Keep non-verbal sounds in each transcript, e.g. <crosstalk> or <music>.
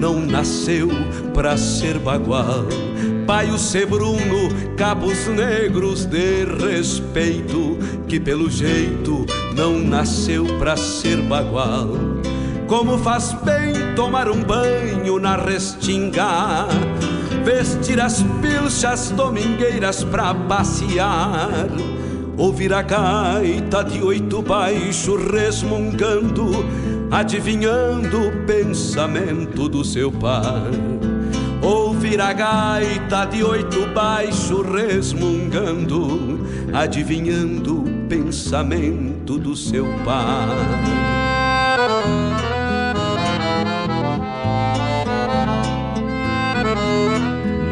não nasceu pra ser bagual. Paio Sebruno, cabos negros de respeito, que pelo jeito não nasceu pra ser bagual. Como faz bem tomar um banho na restinga, vestir as pilchas domingueiras pra passear ouvir a gaita de oito baixo resmungando, adivinhando o pensamento do seu par. Ouvir a gaita de oito baixo resmungando, adivinhando o pensamento do seu par.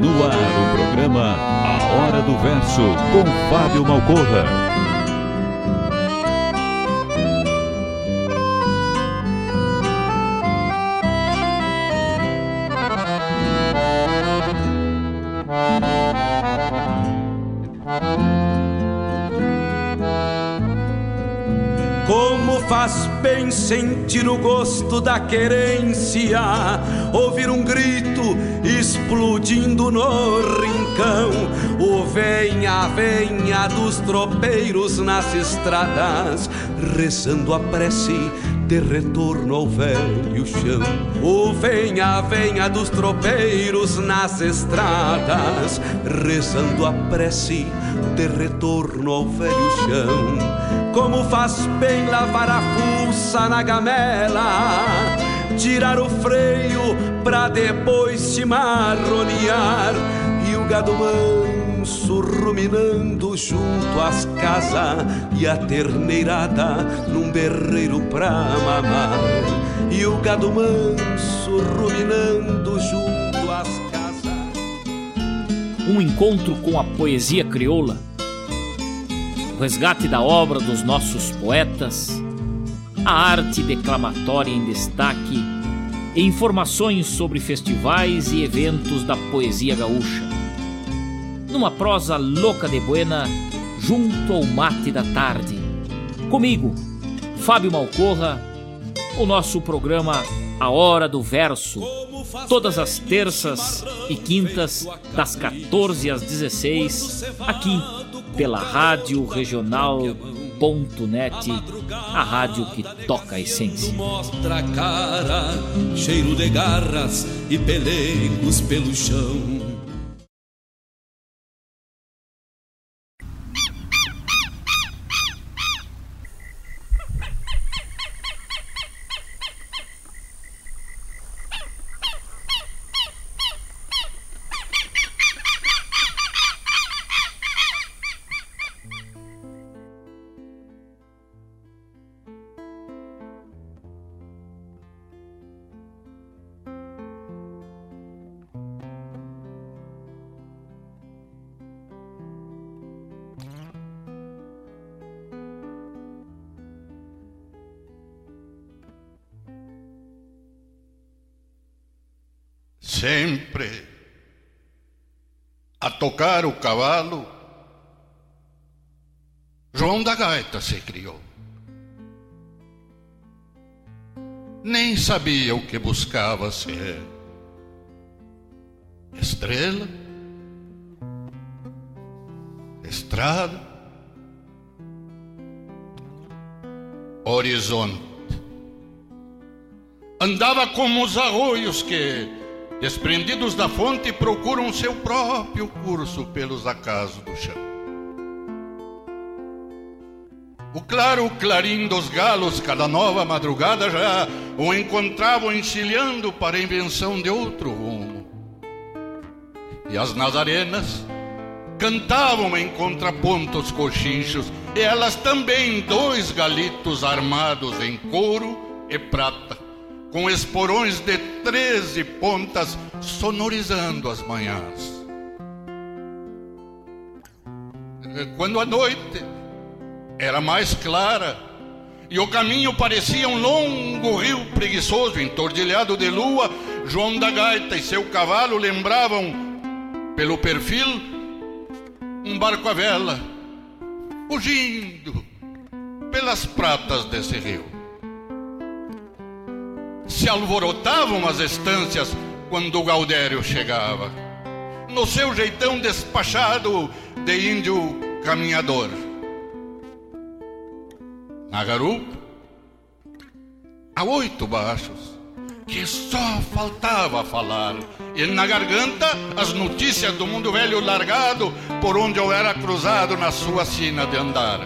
No ar, o programa Hora do Verso, com Fábio Malcorra. Sentir o gosto da querência, ouvir um grito explodindo no rincão, o venha, venha dos tropeiros nas estradas, rezando a prece de retorno ao velho chão. O venha, venha dos tropeiros nas estradas, rezando a prece de retorno ao velho chão. Como faz bem lavar a fuça na gamela, tirar o freio pra depois se marronear e o gado manso ruminando junto às casas e a terneirada num berreiro pra mamar e o gado manso ruminando junto às casas. Um encontro com a poesia crioula o resgate da obra dos nossos poetas a arte declamatória em destaque e informações sobre festivais e eventos da poesia gaúcha. Numa prosa louca de buena, junto ao mate da tarde. Comigo, Fábio Malcorra, o nosso programa A Hora do Verso, todas as terças e quintas, das 14 às 16, aqui pela Rádio Regional.net, a rádio que toca a essência. Mostra a cara, cheiro de garras e pelegos pelo chão. Tocar o cavalo, João da Gaita se criou. Nem sabia o que buscava ser estrela, estrada, horizonte. Andava como os arroios que desprendidos da fonte, procuram seu próprio curso pelos acasos do chão. O claro clarim dos galos, cada nova madrugada, já o encontravam encilhando para a invenção de outro rumo. E as nazarenas cantavam em contrapontos coxinchos, e elas também, dois galitos armados em couro e prata com esporões de treze pontas sonorizando as manhãs. Quando a noite era mais clara e o caminho parecia um longo rio preguiçoso, entordilhado de lua, João da Gaita e seu cavalo lembravam, pelo perfil, um barco à vela, fugindo pelas pratas desse rio. Se alvorotavam as estâncias quando o Gaudério chegava, no seu jeitão despachado de índio caminhador. Na garupa, a oito baixos, que só faltava falar, e na garganta as notícias do mundo velho largado por onde eu era cruzado na sua sina de andar.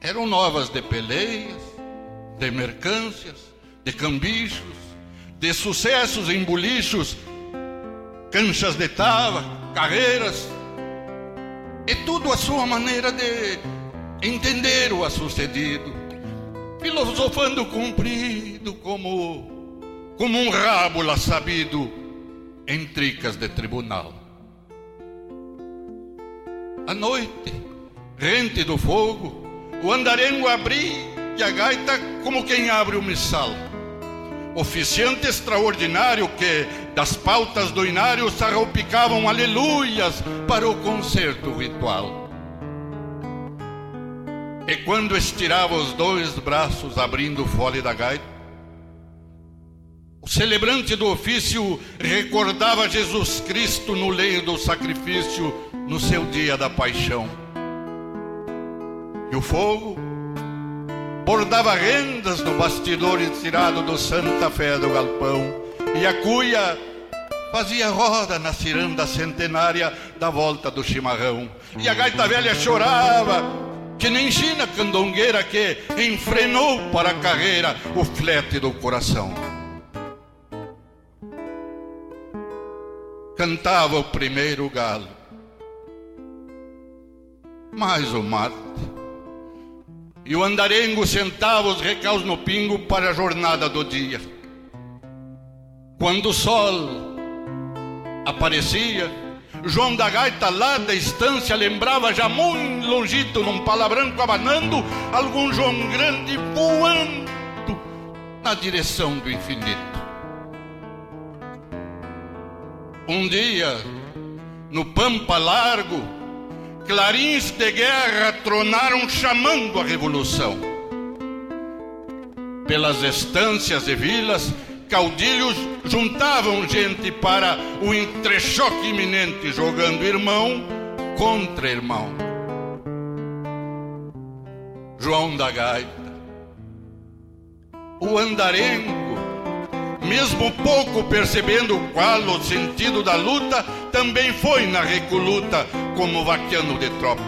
Eram novas de peleias, de mercâncias, de cambichos, de sucessos em bolichos, canchas de tava, carreiras, e tudo a sua maneira de entender o sucedido, filosofando comprido como, como um rábula sabido em tricas de tribunal. À noite, rente do fogo, o andarengo abria e a gaita como quem abre o missal. Oficiante extraordinário que das pautas do inário sarropicavam aleluias para o concerto ritual. E quando estirava os dois braços abrindo o fole da gaita, o celebrante do ofício recordava Jesus Cristo no leio do sacrifício no seu dia da paixão. E o fogo bordava rendas no bastidor estirado do Santa Fé do galpão, e a cuia fazia roda na ciranda centenária da volta do chimarrão. E a gaita velha chorava, que nem China candongueira que enfrenou para a carreira o flete do coração. Cantava o primeiro galo, mais o mate e o andarengo sentava os recaus no pingo para a jornada do dia. Quando o sol aparecia, João da Gaita lá da estância lembrava já muito longito num palabranco abanando algum João grande voando na direção do infinito. Um dia, no Pampa Largo, clarins de guerra tronaram chamando a revolução. Pelas estâncias e vilas, caudilhos juntavam gente para o entrechoque iminente, jogando irmão contra irmão. João da Gaita, o andarengo, mesmo pouco percebendo qual o sentido da luta, também foi na recoluta como vaquiano de tropa.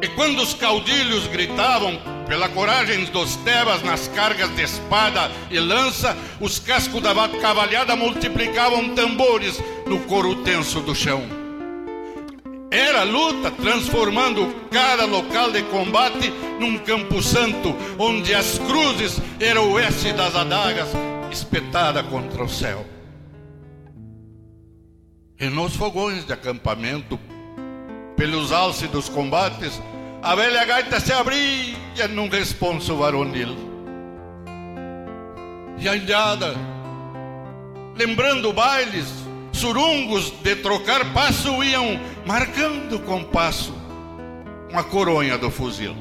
E quando os caudilhos gritavam pela coragem dos tebas nas cargas de espada e lança, os cascos da cavalhada multiplicavam tambores no couro tenso do chão. Era luta transformando cada local de combate num campo santo, onde as cruzes eram o S das adagas espetada contra o céu. E nos fogões de acampamento, pelos alces dos combates, a velha gaita se abria num responso varonil. E a indiada, lembrando bailes, surungos de trocar passo, iam marcando com passo uma coronha do fuzil.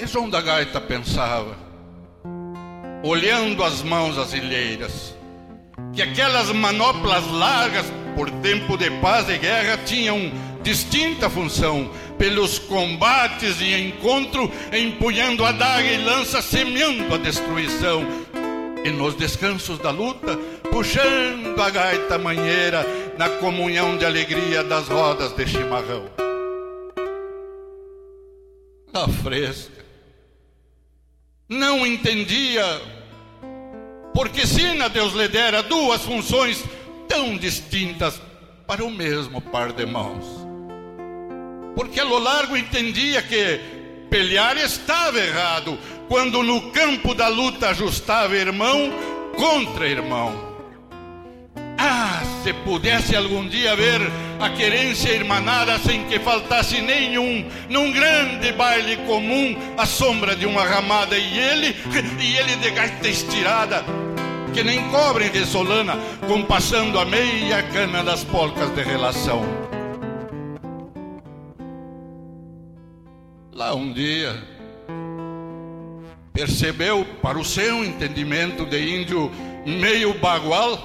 E João da Gaita pensava, olhando as mãos asilheiras, que aquelas manoplas largas por tempo de paz e guerra tinham distinta função pelos combates e encontro, empunhando adaga e lança, semeando a destruição. E nos descansos da luta, puxando a gaita manheira na comunhão de alegria das rodas de chimarrão. A fresca não entendia porque Sina Deus lhe dera duas funções tão distintas para o mesmo par de mãos. Porque a lo largo entendia que pelear estava errado, quando no campo da luta ajustava irmão contra irmão. Ah, se pudesse algum dia ver a querência irmanada sem que faltasse nenhum, num grande baile comum, a sombra de uma ramada e ele, e ele de gaita estirada, que nem cobre de solana, compassando a meia cana das polcas de relação. lá um dia, percebeu, para o seu entendimento de índio meio bagual,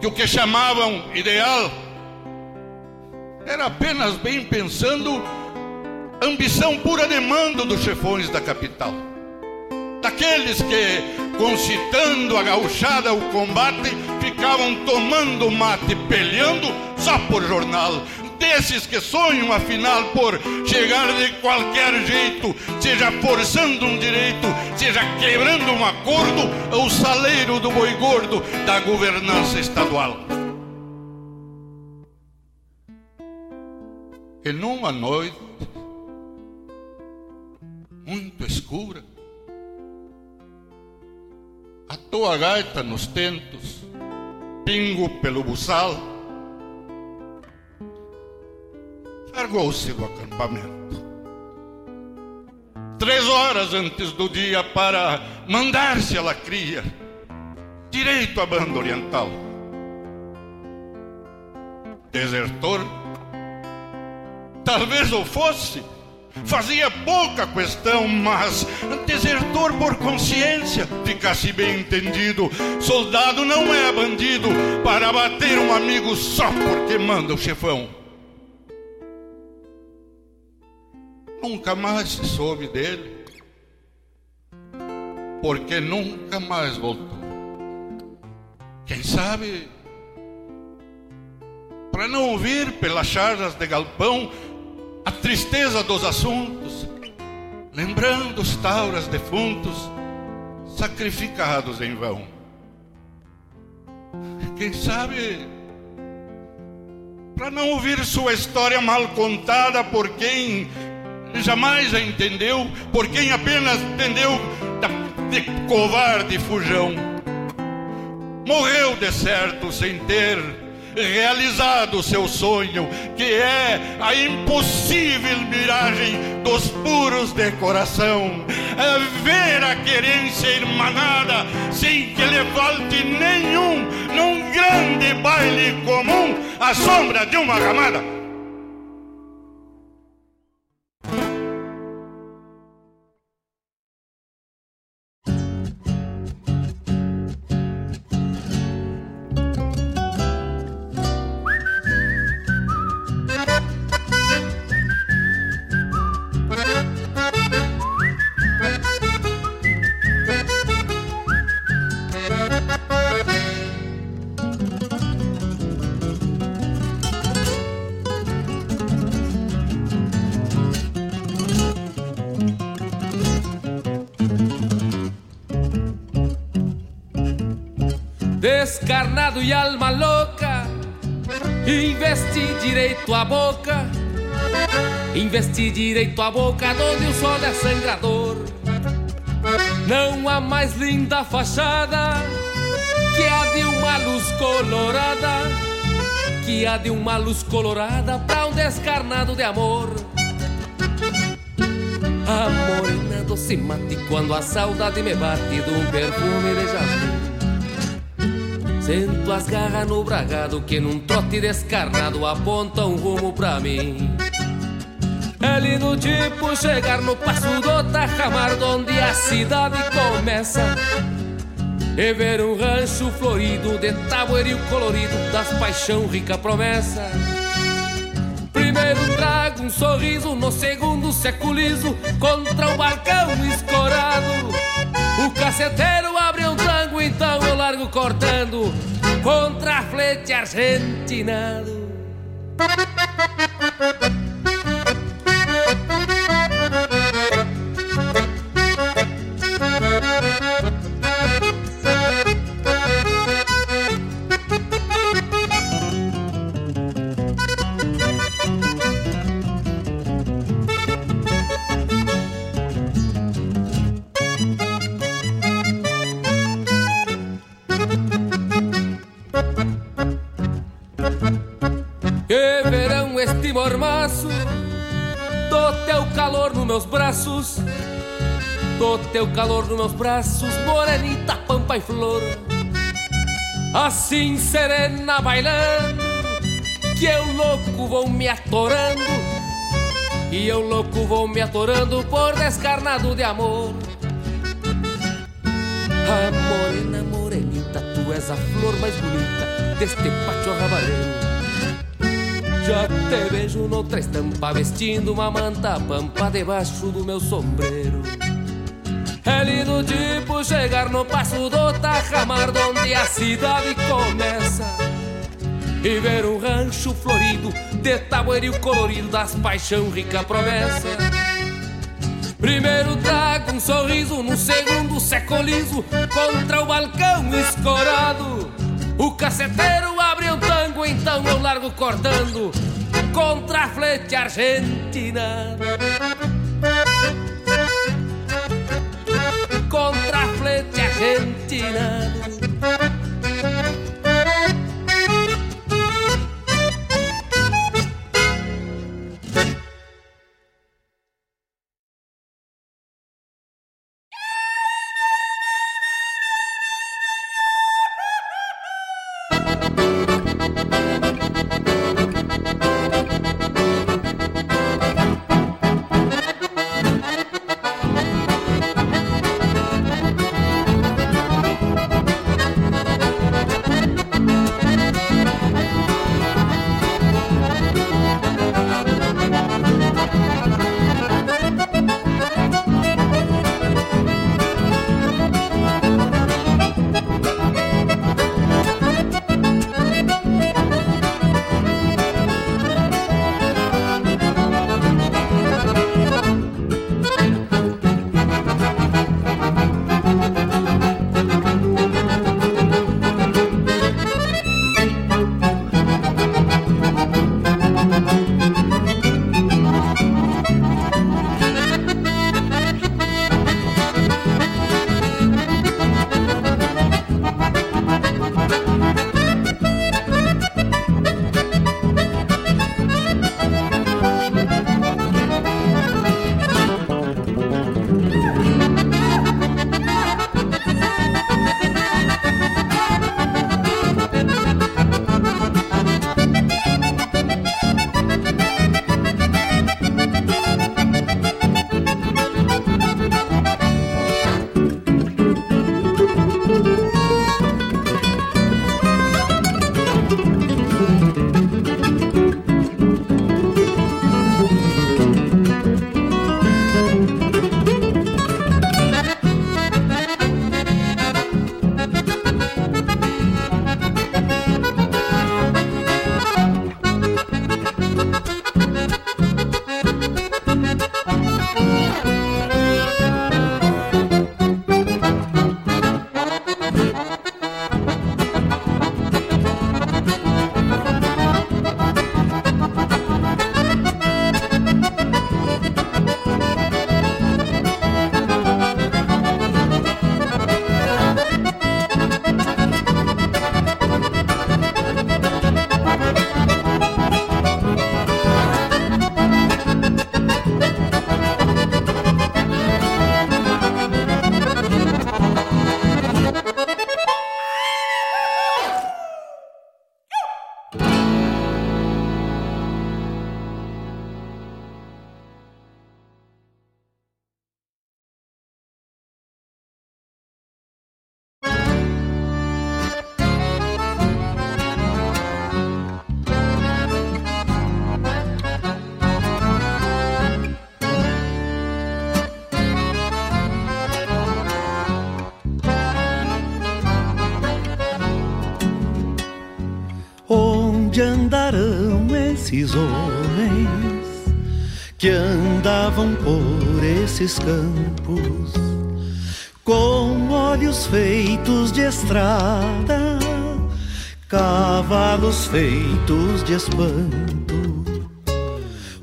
que o que chamavam ideal era apenas bem pensando ambição pura demanda dos chefões da capital. Daqueles que, concitando a gauchada o combate, ficavam tomando mate, peleando só por jornal. Desses que sonham, afinal, por chegar de qualquer jeito, seja forçando um direito, seja quebrando um acordo, ao saleiro do boi gordo da governança estadual. E numa noite muito escura, a gaita nos tentos, pingo pelo buçal, largou-se do acampamento. Três horas antes do dia para mandar-se a lacria, direito à banda oriental. Desertor Talvez eu fosse. Fazia pouca questão, mas desertor por consciência, ficasse bem entendido. Soldado não é bandido para bater um amigo só porque manda o chefão. Nunca mais se soube dele, porque nunca mais voltou. Quem sabe, para não ouvir pelas charlas de galpão a tristeza dos assuntos, lembrando os tauras defuntos sacrificados em vão. Quem sabe, para não ouvir sua história mal contada por quem jamais a entendeu, por quem apenas entendeu de covarde fujão. Morreu de certo sem ter realizado o seu sonho, que é a impossível miragem dos puros de coração. É ver a querência irmanada sem que lhe falte nenhum, num grande baile comum, a sombra de uma camada. Descarnado e alma louca. Investi direito a boca, investi direito a boca, onde o sol é sangrador. Não há mais linda fachada que a de uma luz colorada, que a de uma luz colorada para um descarnado de amor. A morena doce mate quando a saudade me bate de um perfume de jasmim. Sento as garras no bragado que num trote descarnado aponta um rumo pra mim. É lindo tipo chegar no passo do Tajamar, onde a cidade começa. E ver um rancho florido de tabueiro colorido das paixão rica promessa. Primeiro trago um sorriso, no segundo seculizo contra o balcão escorado. O caceteiro trango, então eu largo cortando contra a flete argentinado. Nos meus braços Do teu calor nos meus braços Morenita, pampa e flor Assim serena bailando Que eu louco vou me atorando E eu louco vou me atorando por descarnado de amor. Ah, morena, morenita, tu és a flor mais bonita deste pátio rabareiro. Já te vejo noutra estampa vestindo uma manta pampa debaixo do meu sombreiro. É lindo tipo chegar no passo do Tajamar, onde a cidade começa. E ver um rancho florido de tabueiro colorido das paixão rica promessa. Primeiro trago um sorriso, no segundo secolizo contra o balcão escorado. O caceteiro então eu largo cortando contra a flete argentina. Contra a flete argentina. Esses homens que andavam por esses campos com olhos feitos de estrada, cavalos feitos de espanto.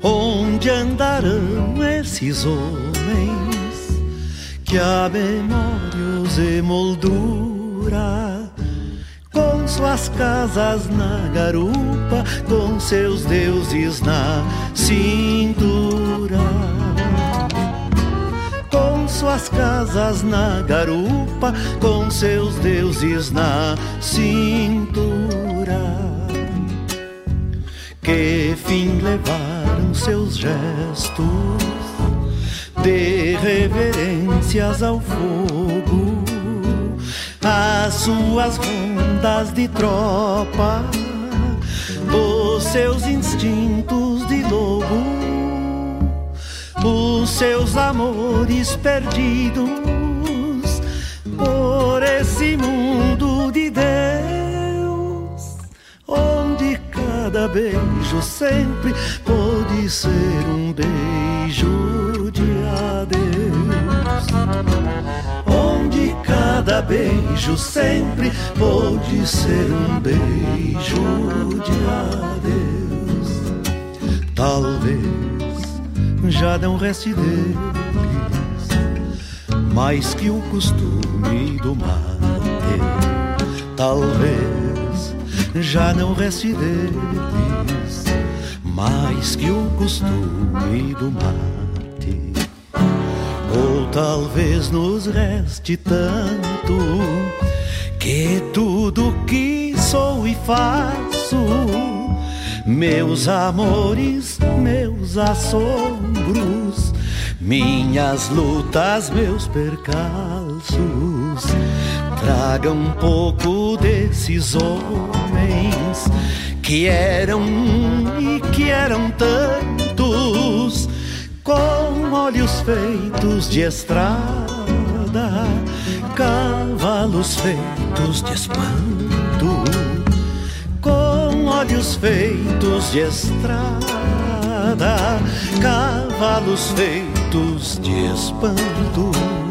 Onde andarão esses homens que a memória os emoldura? Suas casas na garupa, com seus deuses na cintura. Com suas casas na garupa, com seus deuses na cintura. Que fim levaram com seus gestos de reverências ao fogo, as suas rondas de tropa, os seus instintos de lobo, os seus amores perdidos por esse mundo de Deus, onde cada beijo sempre pode ser um beijo de adeus. Cada beijo sempre pode ser um beijo de adeus. Talvez já não reste deles mais que o costume do mate. Talvez já não reste deles mais que o costume do mate. Ou talvez nos reste tanto que tudo que sou e faço, meus amores, meus assombros, minhas lutas, meus percalços, tragam um pouco desses homens que eram e que eram tantos, com olhos feitos de estrada, cavalos feitos de espanto, com olhos feitos de estrada, cavalos feitos de espanto.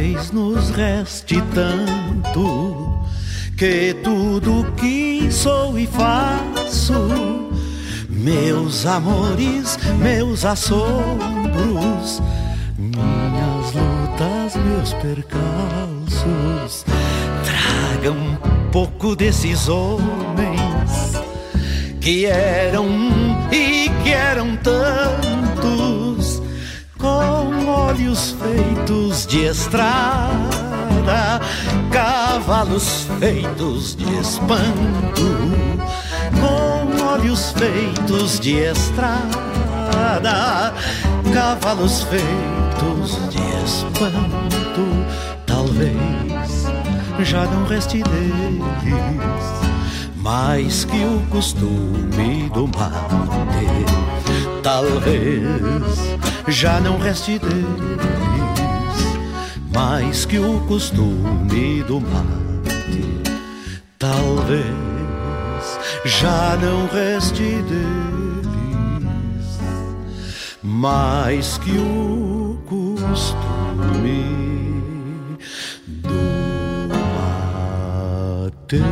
Talvez nos reste tanto que tudo que sou e faço, meus amores, meus assombros, minhas lutas, meus percalços, tragam um pouco desses homens que eram e que eram tantos, olhos feitos de estrada, cavalos feitos de espanto, com olhos feitos de estrada, cavalos feitos de espanto, talvez já não reste deles mais que o costume do mate. Talvez já não reste deles mais que o costume do mate. Talvez já não reste deles mais que o costume do mate.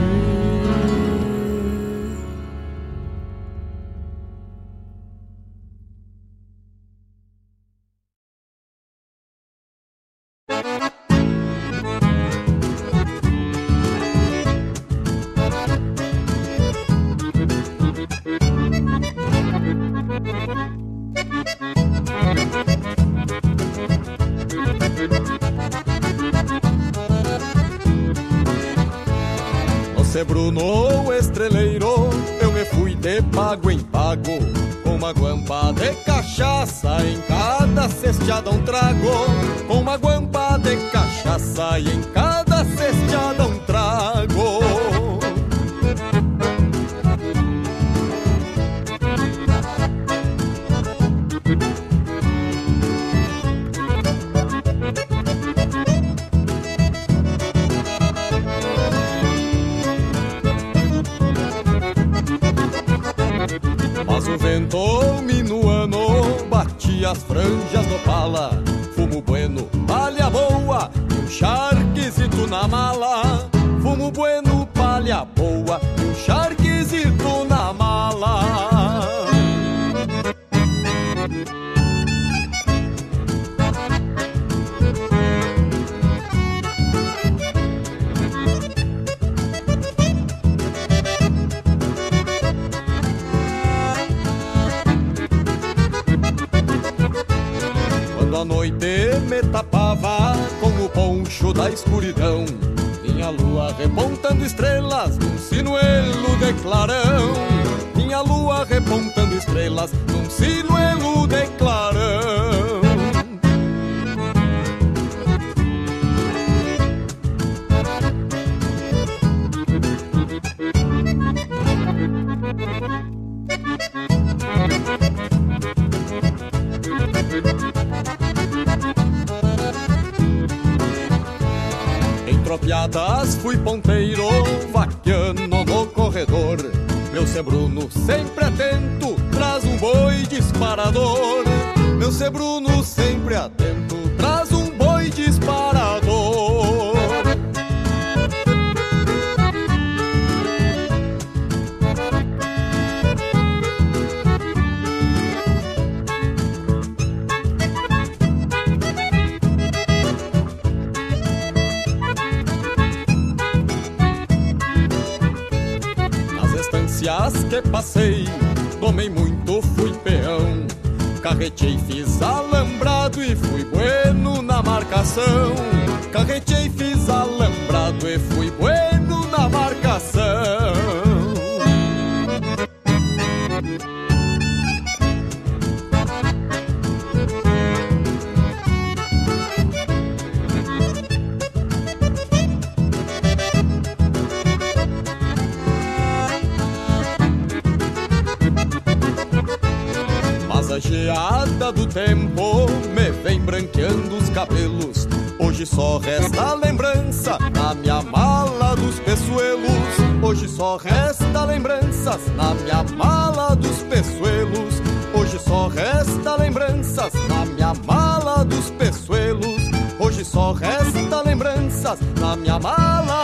Lembranças na minha mala dos peçoelos. Hoje só resta lembranças na minha mala dos peçoelos. Hoje só resta lembranças na minha mala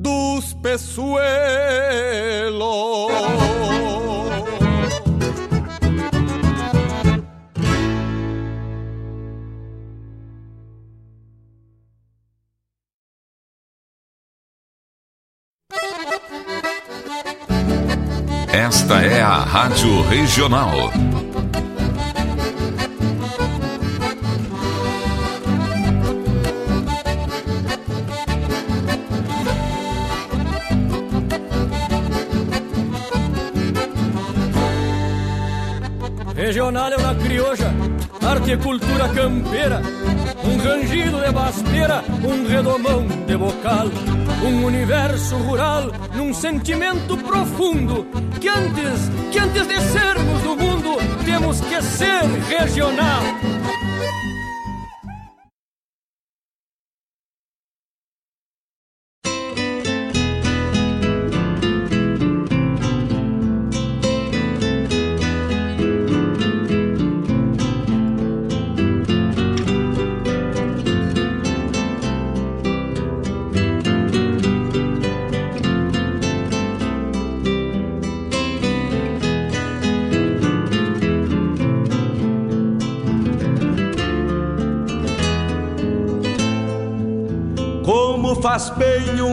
dos peçoelos. Regional. Regional é uma crioja, arte e cultura campeira, um rangido de basteira, um redomão de bocal, um universo rural num sentimento profundo que antes, que antes de sermos do mundo, temos que ser regional.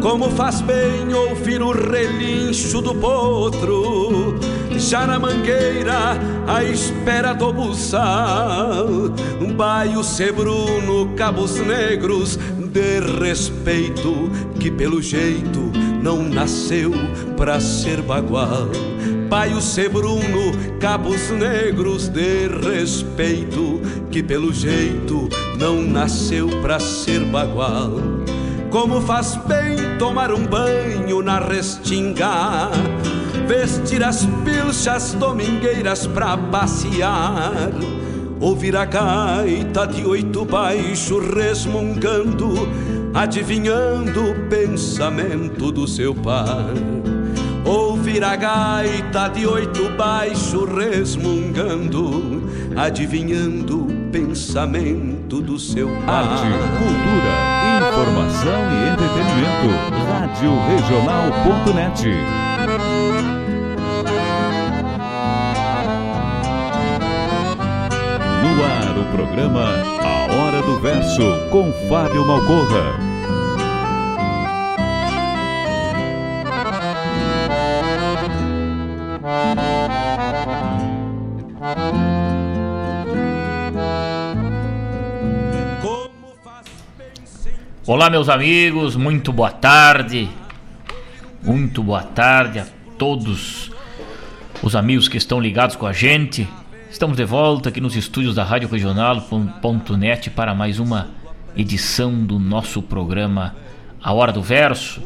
Como faz bem ouvir o relincho do potro, já na mangueira, à espera do buçal. Baio sebruno, cabos negros, de respeito, que pelo jeito não nasceu pra ser bagual. Baio sebruno, cabos negros, de respeito, que pelo jeito não nasceu pra ser bagual. Como faz bem tomar um banho na restinga, vestir as pilchas domingueiras pra passear, ouvir a gaita de oito baixo resmungando, adivinhando o pensamento do seu par. ouvir a gaita de oito baixo resmungando, adivinhando o pensamento do seu pai. Arte, cultura, informação e entretenimento. Rádio Regional.net. No ar, o programa A Hora do Verso, com Fábio Malcorra. Olá, meus amigos, muito boa tarde. Muito boa tarde a todos os amigos que estão ligados com a gente. Estamos de volta aqui nos estúdios da Rádio Regional.net para mais uma edição do nosso programa A Hora do Verso.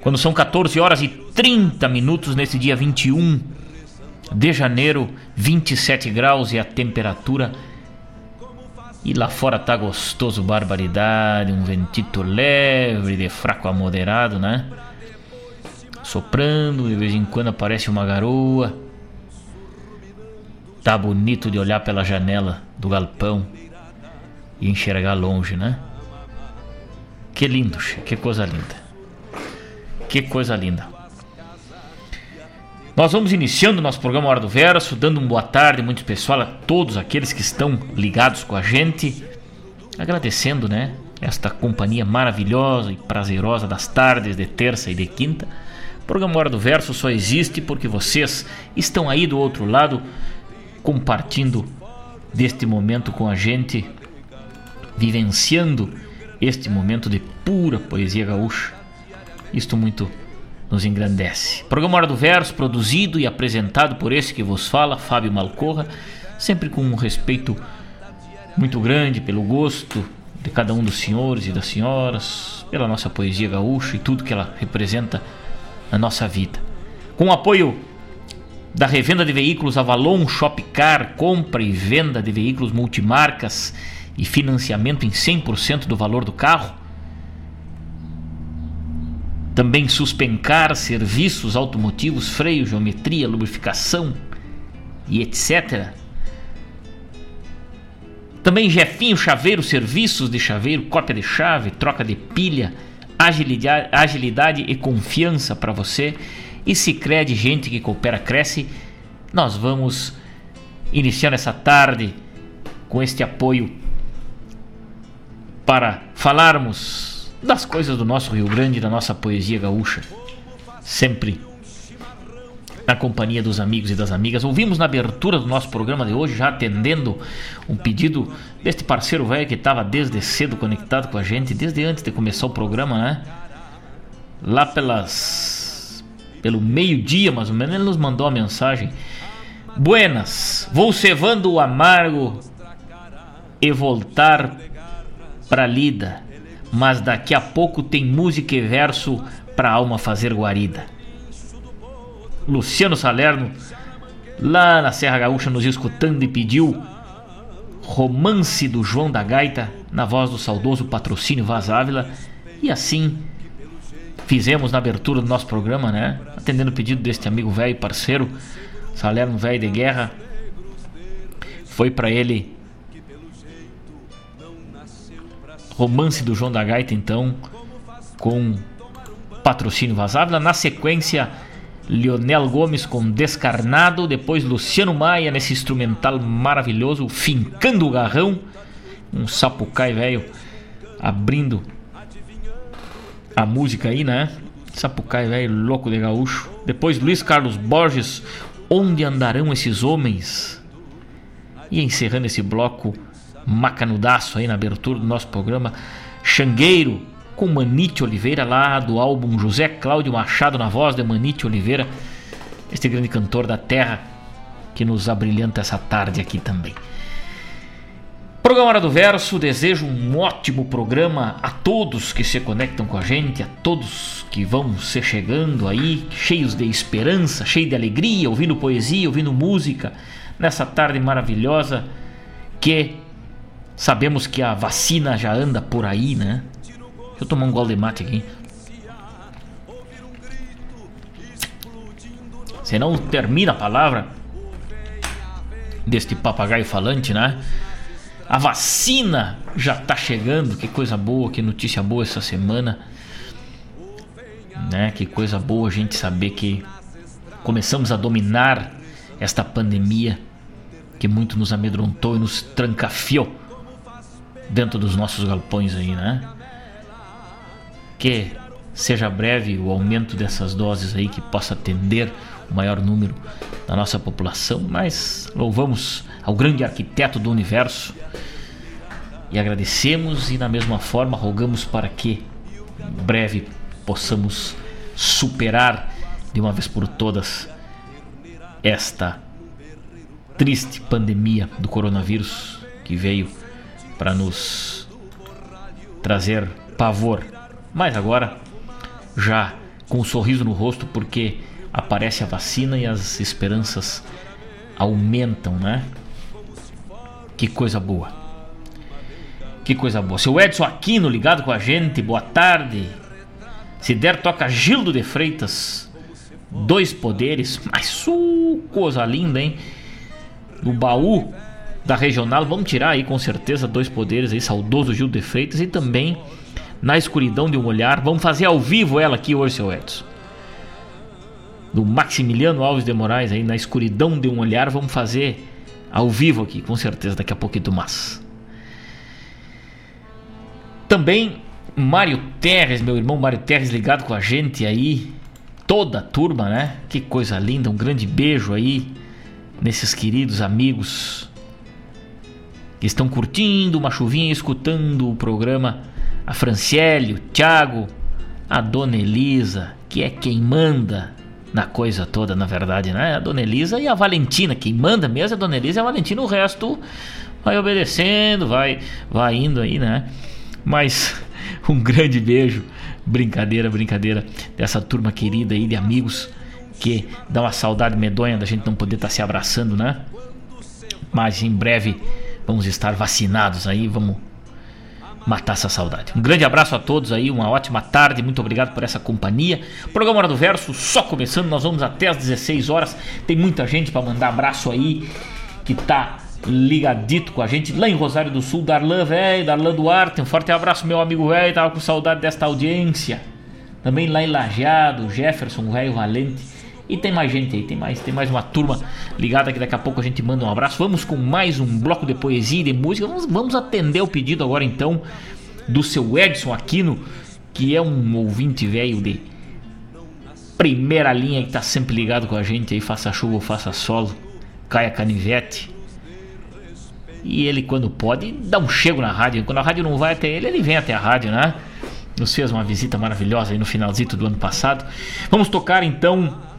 Quando são 14 horas e 30 minutos nesse dia 21 de janeiro, 27 graus e a temperatura e lá fora tá gostoso, barbaridade, um ventito leve, de fraco a moderado, né? Soprando, de vez em quando aparece uma garoa. Tá bonito de olhar pela janela do galpão e enxergar longe, né? Que lindo, que coisa linda. Que coisa linda. Nós vamos iniciando nosso programa Hora do Verso, dando uma boa tarde muito pessoal a todos aqueles que estão ligados com a gente, agradecendo, né, esta companhia maravilhosa e prazerosa das tardes de terça e de quinta. O programa Hora do Verso só existe porque vocês estão aí do outro lado compartilhando deste momento com a gente, vivenciando este momento de pura poesia gaúcha. Isto muito nos engrandece. Programa Hora do Verso, produzido e apresentado por esse que vos fala, Fábio Malcorra, sempre com um respeito muito grande pelo gosto de cada um dos senhores e das senhoras, pela nossa poesia gaúcha e tudo que ela representa na nossa vida. Com o apoio da revenda de veículos Avalon Shopcar, compra e venda de veículos multimarcas e financiamento em 100% do valor do carro, também suspencar serviços automotivos, freio, geometria, lubrificação e etc. Também Jefinho Chaveiro, serviços de chaveiro, cópia de chave, troca de pilha, agilidade, agilidade e confiança para você. E se crede gente que coopera cresce, nós vamos iniciar essa tarde com este apoio para falarmos das coisas do nosso Rio Grande, da nossa poesia gaúcha. Sempre na companhia dos amigos e das amigas. Ouvimos na abertura do nosso programa de hoje, já atendendo um pedido deste parceiro velho que estava desde cedo conectado com a gente, desde antes de começar o programa, né? Lá pelas. pelo meio-dia, mais ou menos, ele nos mandou uma mensagem. Buenas, vou cevando o amargo e voltar pra lida mas daqui a pouco tem música e verso para alma fazer guarida. Luciano Salerno, lá na Serra Gaúcha, nos escutando e pediu Romance do João da Gaita, na voz do saudoso patrocínio Vaz Ávila, e assim fizemos na abertura do nosso programa, né? Atendendo o pedido deste amigo velho parceiro, Salerno velho de guerra. Foi para ele Romance do João da Gaita, então, com patrocínio Vazávila. Na sequência, Lionel Gomes com Descarnado. Depois, Luciano Maia nesse instrumental maravilhoso, Fincando o Garrão. Um sapucai velho abrindo a música aí, né? Sapucai velho louco de gaúcho. Depois, Luiz Carlos Borges, Onde Andarão Esses Homens? E encerrando esse bloco macanudaço aí na abertura do nosso programa. Xangueiro com Manite Oliveira lá do álbum José Cláudio Machado na voz de Manite Oliveira, este grande cantor da terra que nos abrilhanta essa tarde aqui também. Programa Hora do Verso, desejo um ótimo programa a todos que se conectam com a gente, a todos que vão se chegando aí, cheios de esperança, cheios de alegria, ouvindo poesia, ouvindo música, nessa tarde maravilhosa que Sabemos que a vacina já anda por aí, né? Deixa eu tomar um gole de mate aqui. senão termina a palavra deste papagaio falante, né? A vacina já tá chegando, que coisa boa, que notícia boa essa semana. Né? Que coisa boa a gente saber que começamos a dominar esta pandemia que muito nos amedrontou e nos trancafiou dentro dos nossos galpões aí, né? Que seja breve o aumento dessas doses aí que possa atender o maior número da nossa população, mas louvamos ao grande arquiteto do universo e agradecemos e da mesma forma rogamos para que em breve possamos superar de uma vez por todas esta triste pandemia do coronavírus que veio para nos trazer pavor. Mas agora já com um sorriso no rosto porque aparece a vacina e as esperanças aumentam, né? Que coisa boa. Que coisa boa. Seu Edson Aquino ligado com a gente, boa tarde. Se der, toca Gildo de Freitas. Dois poderes, mas uh, coisa linda, hein? No baú da regional, vamos tirar aí com certeza dois poderes aí, saudoso Gildo de Freitas e também na escuridão de um olhar. Vamos fazer ao vivo ela aqui hoje, seu Edson. Do Maximiliano Alves de Moraes aí, na escuridão de um olhar, vamos fazer ao vivo aqui, com certeza, daqui a pouquinho mais. Também Mário Terres, meu irmão Mário Terres ligado com a gente aí. Toda a turma, né? Que coisa linda, um grande beijo aí nesses queridos amigos que estão curtindo uma chuvinha escutando o programa a Franciele, o Thiago, a Dona Elisa, que é quem manda na coisa toda, na verdade, né? A Dona Elisa e a Valentina, quem manda mesmo é a Dona Elisa e a Valentina, o resto vai obedecendo, vai, vai indo aí, né? Mas <laughs> um grande beijo, brincadeira, brincadeira dessa turma querida aí de amigos que dá uma saudade medonha da gente não poder estar tá se abraçando, né? Mas em breve vamos estar vacinados aí, vamos matar essa saudade. Um grande abraço a todos aí, uma ótima tarde, muito obrigado por essa companhia. Programa Hora do Verso só começando, nós vamos até às 16 horas. Tem muita gente para mandar abraço aí que tá ligadito com a gente lá em Rosário do Sul, Darlan, velho, Darlan Duarte, um forte abraço meu amigo velho, tava com saudade desta audiência. Também lá em Lajeado, Jefferson, velho valente. E tem mais gente aí, tem mais, tem mais uma turma ligada que daqui a pouco a gente manda um abraço. Vamos com mais um bloco de poesia e de música. Vamos, vamos atender o pedido agora então do seu Edson Aquino, que é um ouvinte velho de primeira linha que tá sempre ligado com a gente aí, faça chuva ou faça solo, caia canivete. E ele, quando pode, dá um chego na rádio. Quando a rádio não vai até ele, ele vem até a rádio, né? Nos fez uma visita maravilhosa aí no finalzinho do ano passado. Vamos tocar então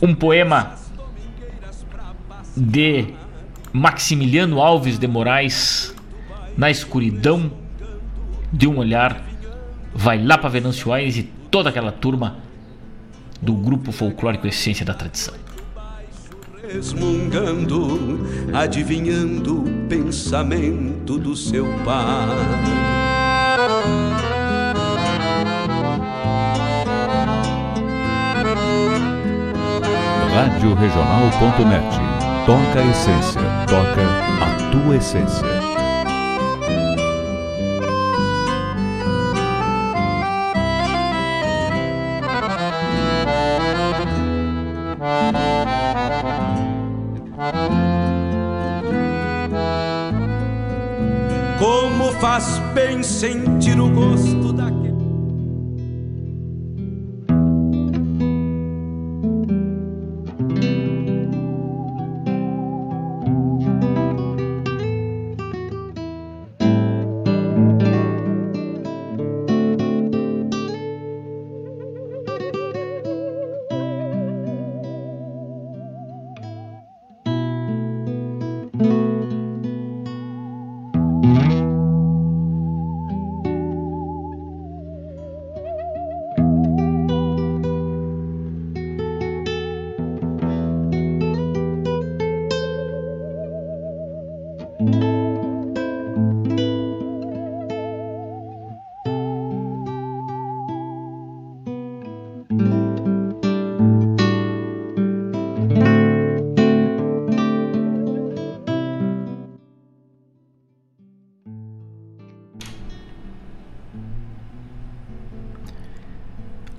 um poema de Maximiliano Alves de Moraes na escuridão de um olhar vai lá para Venâncio Aires e toda aquela turma do grupo folclórico Essência da Tradição. Resmungando, adivinhando o pensamento do seu pai. radioregional.net. Toca a essência, toca a tua essência. Como faz bem sentir o gosto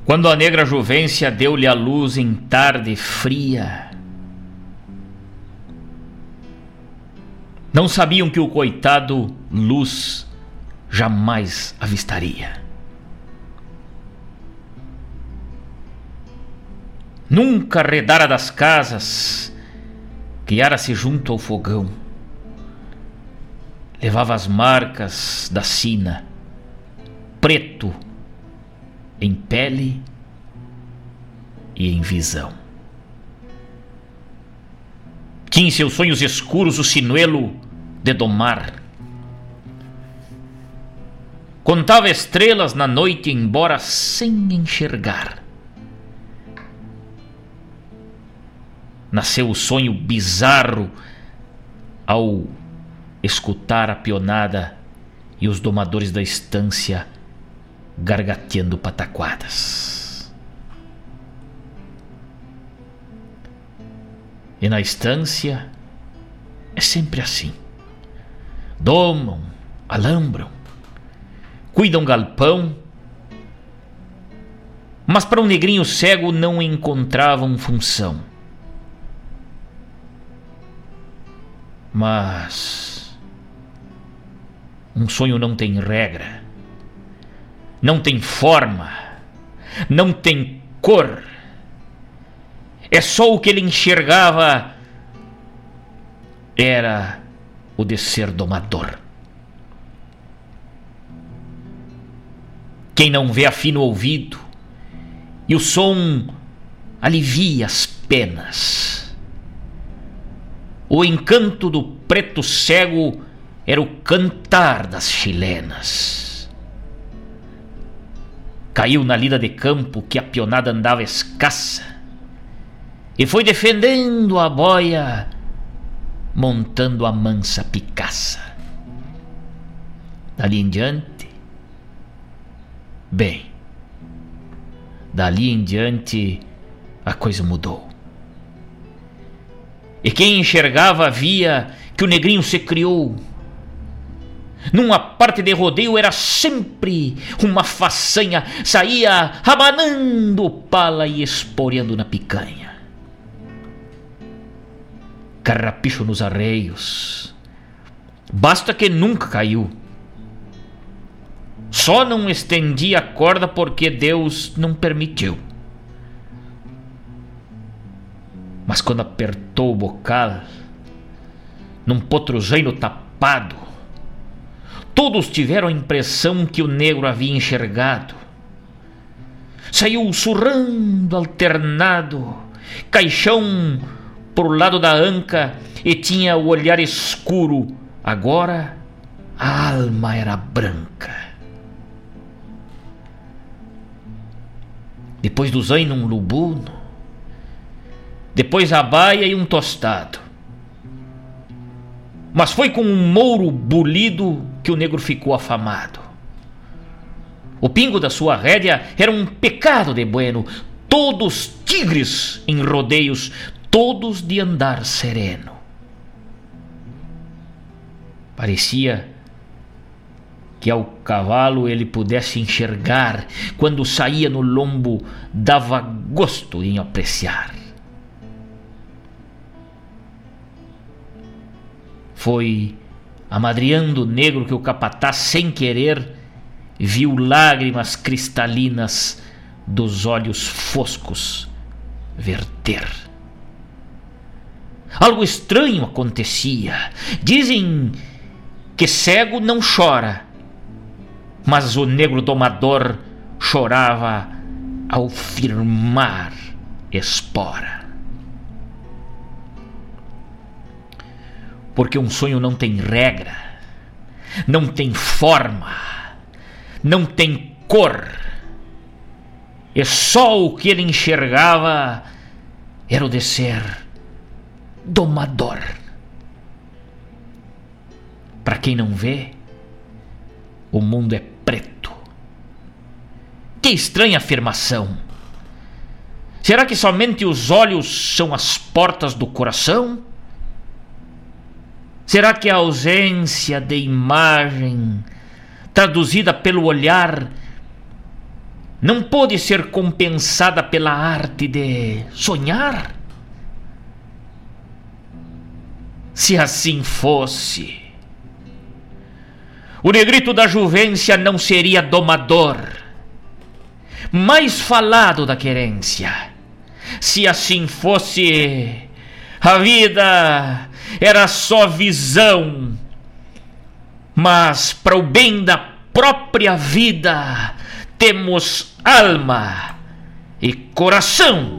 Quando a negra juvência deu-lhe a luz em tarde fria, não sabiam que o coitado luz jamais avistaria. Nunca redara das casas, criara-se junto ao fogão. Levava as marcas da sina, preto em pele e em visão. Tinha em seus sonhos escuros o sinuelo de domar. Contava estrelas na noite, embora sem enxergar. Nasceu o sonho bizarro ao escutar a pionada e os domadores da estância gargateando pataquadas. E na estância é sempre assim. Domam, alambram, cuidam galpão, mas para um negrinho cego não encontravam função. Mas um sonho não tem regra não tem forma, não tem cor. É só o que ele enxergava era o de ser domador. Quem não vê afina o ouvido e o som alivia as penas. O encanto do preto cego era o cantar das chilenas. Caiu na lida de campo que a pionada andava escassa e foi defendendo a boia, montando a mansa picaça. Dali em diante, bem, dali em diante a coisa mudou. E quem enxergava via que o negrinho se criou numa parte de rodeio era sempre uma façanha, saía rabanando pala e esporeando na picanha. Carrapicho nos arreios, basta que nunca caiu. Só não estendi a corda porque Deus não permitiu. Mas quando apertou o bocal, num potruzaino tapado, Todos tiveram a impressão que o negro havia enxergado. Saiu surrando, alternado, caixão por lado da anca e tinha o olhar escuro. Agora a alma era branca. Depois do zaino um lubuno, depois a baia e um tostado. Mas foi com um mouro bolido que o negro ficou afamado. O pingo da sua rédea era um pecado de bueno, todos tigres em rodeios, todos de andar sereno. Parecia que ao cavalo ele pudesse enxergar, quando saía no lombo, dava gosto em apreciar. Foi amadreando o negro que o capataz, sem querer, viu lágrimas cristalinas dos olhos foscos verter. Algo estranho acontecia. Dizem que cego não chora, mas o negro domador chorava ao firmar espora. Porque um sonho não tem regra, não tem forma, não tem cor. E só o que ele enxergava era o de ser domador. Para quem não vê, o mundo é preto. Que estranha afirmação! Será que somente os olhos são as portas do coração? Será que a ausência de imagem, traduzida pelo olhar, não pôde ser compensada pela arte de sonhar? Se assim fosse, o negrito da juvência não seria domador, mais falado da querência. Se assim fosse, a vida era só visão, mas para o bem da própria vida temos alma e coração.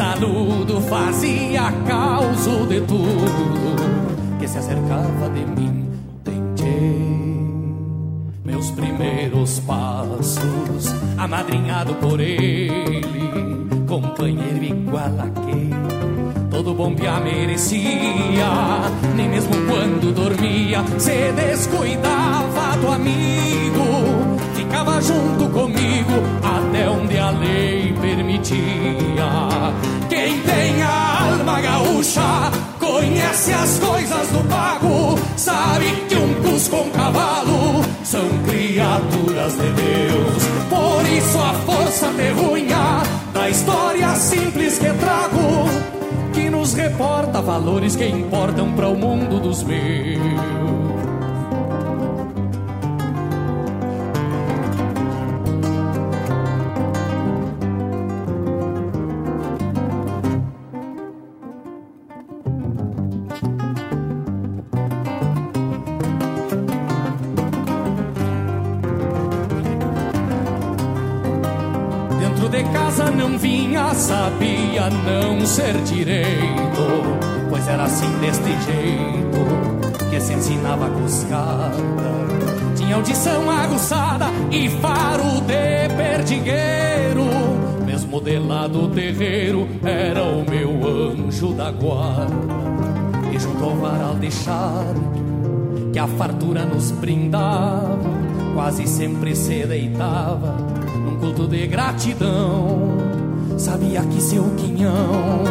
taludo fazia causa de tudo que se acercava de mim. Tentei meus primeiros passos, amadrinhado por ele, companheiro igual a quem todo bom pia merecia. Nem mesmo quando dormia, se descuidava do amigo junto comigo até onde a lei permitia. Quem tem a alma gaúcha conhece as coisas do pago, sabe que um cusco com cavalo são criaturas de Deus. Por isso a força terrunha da história simples que trago, que nos reporta valores que importam para o mundo dos meus. Ser direito, pois era assim deste jeito que se ensinava a cuscada. Tinha audição aguçada e faro de perdigueiro. Mesmo de lá do terreiro, era o meu anjo da guarda. E junto ao varal de charque, que a fartura nos brindava, quase sempre se deitava num culto de gratidão Sabia que seu quinhão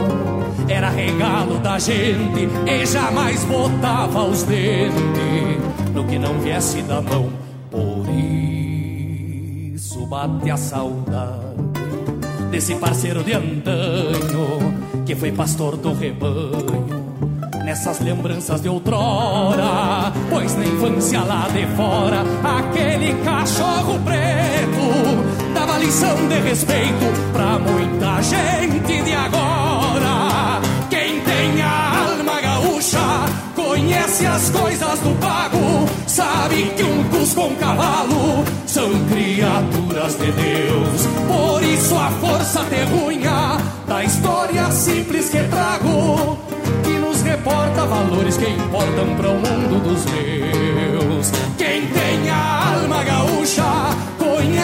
era regalo da gente e jamais botava os dentes no que não viesse da mão. Por isso bate a saudade desse parceiro de antanho que foi pastor do rebanho. Nessas lembranças de outrora, pois na infância lá de fora, aquele cachorro preto lição de respeito pra muita gente de agora. Quem tem a alma gaúcha conhece as coisas do pago, sabe que um cusco com cavalo são criaturas de Deus. Por isso a força terrunha da história simples que trago, que nos reporta valores que importam para o mundo dos meus. Quem tem a alma gaúcha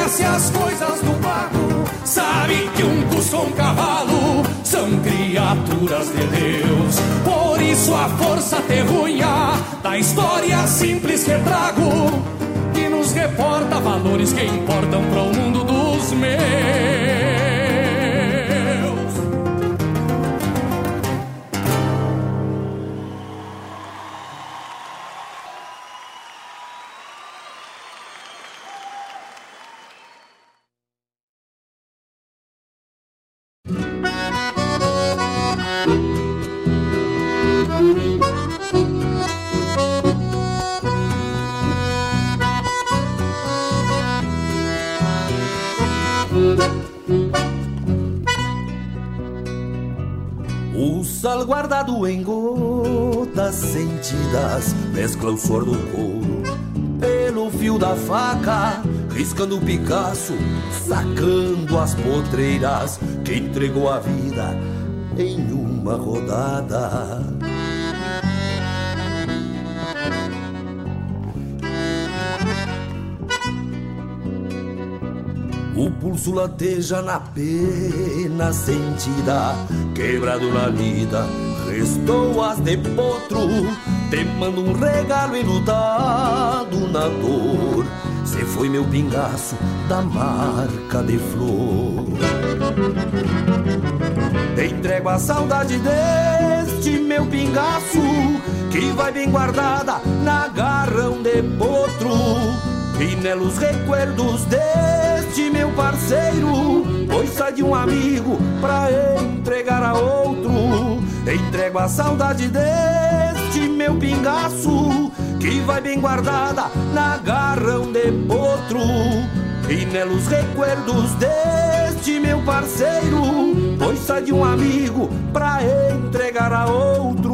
conhece as coisas do pago, sabe que um cusco com cavalo são criaturas de Deus. Por isso a força terrunha da história simples que trago, que nos reporta valores que importam para o mundo dos meus. Guardado em gotas sentidas mescla o suor do couro pelo fio da faca, riscando o Picasso, sacando as potreiras que entregou a vida em uma rodada. O pulso lateja na pena sentida, quebrado na lida, restou as de potro, te mando um regalo enlutado na dor. Cê foi meu pingaço da marca de flor. Te entrego a saudade deste meu pingaço, que vai bem guardada na garrão de potro. E nelos recuerdos deste meu parceiro Pois sai de um amigo pra entregar a outro Entrego a saudade deste meu pingaço Que vai bem guardada na garrão de potro. E nelos recuerdos deste meu parceiro Pois sai de um amigo pra entregar a outro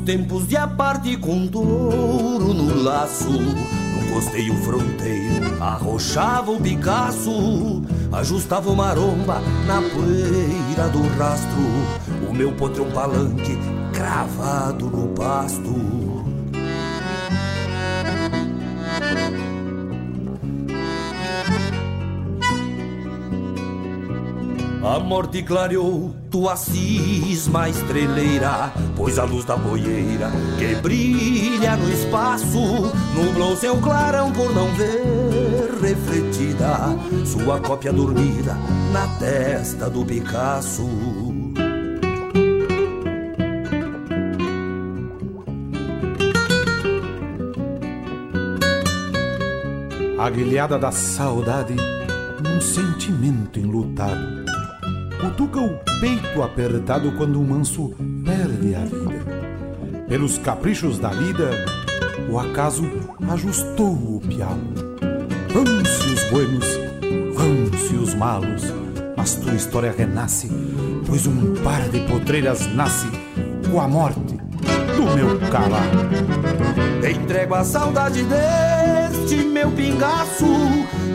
tempos de aparte com touro no laço. No costeio fronteiro arrochava o Picasso Ajustava o maromba na poeira do rastro. O meu potro um palanque cravado no pasto. A morte clareou tua cisma estreleira, pois a luz da boieira que brilha no espaço nublou seu clarão por não ver refletida sua cópia dormida na testa do Picasso. Aguilhada da saudade, um sentimento enlutado cutuca o peito apertado quando o manso perde a vida. Pelos caprichos da lida, o acaso ajustou o piau. Vão-se os buenos, vão-se os malos, mas tua história renasce, pois um par de potreiras nasce com a morte meu calado. Entrego a saudade deste meu pingaço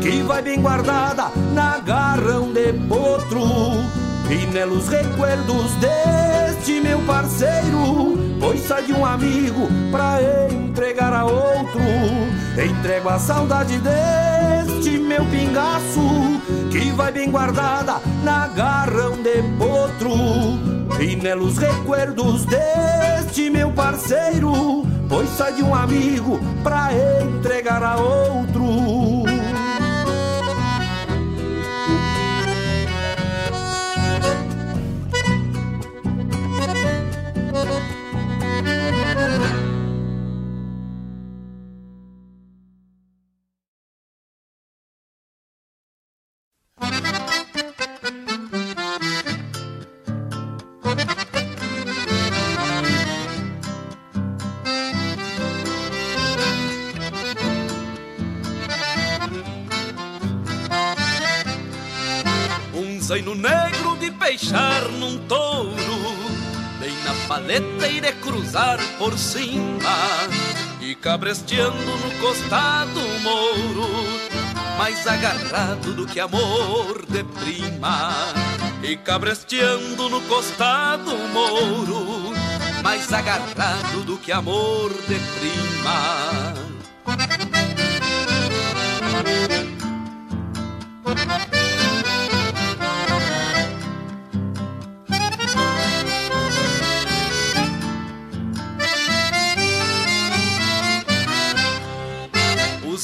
que vai bem guardada na garrão de potro. E nelos recuerdos deste meu parceiro, pois sai de um amigo pra entregar a outro. Entrego a saudade deste meu pingaço, que vai bem guardada na garrão de potro. E nelos recuerdos deste meu parceiro, pois sai de um amigo pra entregar a outro. Negro de peixar num touro Bem na paleta irei cruzar por cima E cabresteando no costado mouro Mais agarrado do que amor de prima. E cabresteando no costado mouro Mais agarrado do que amor de prima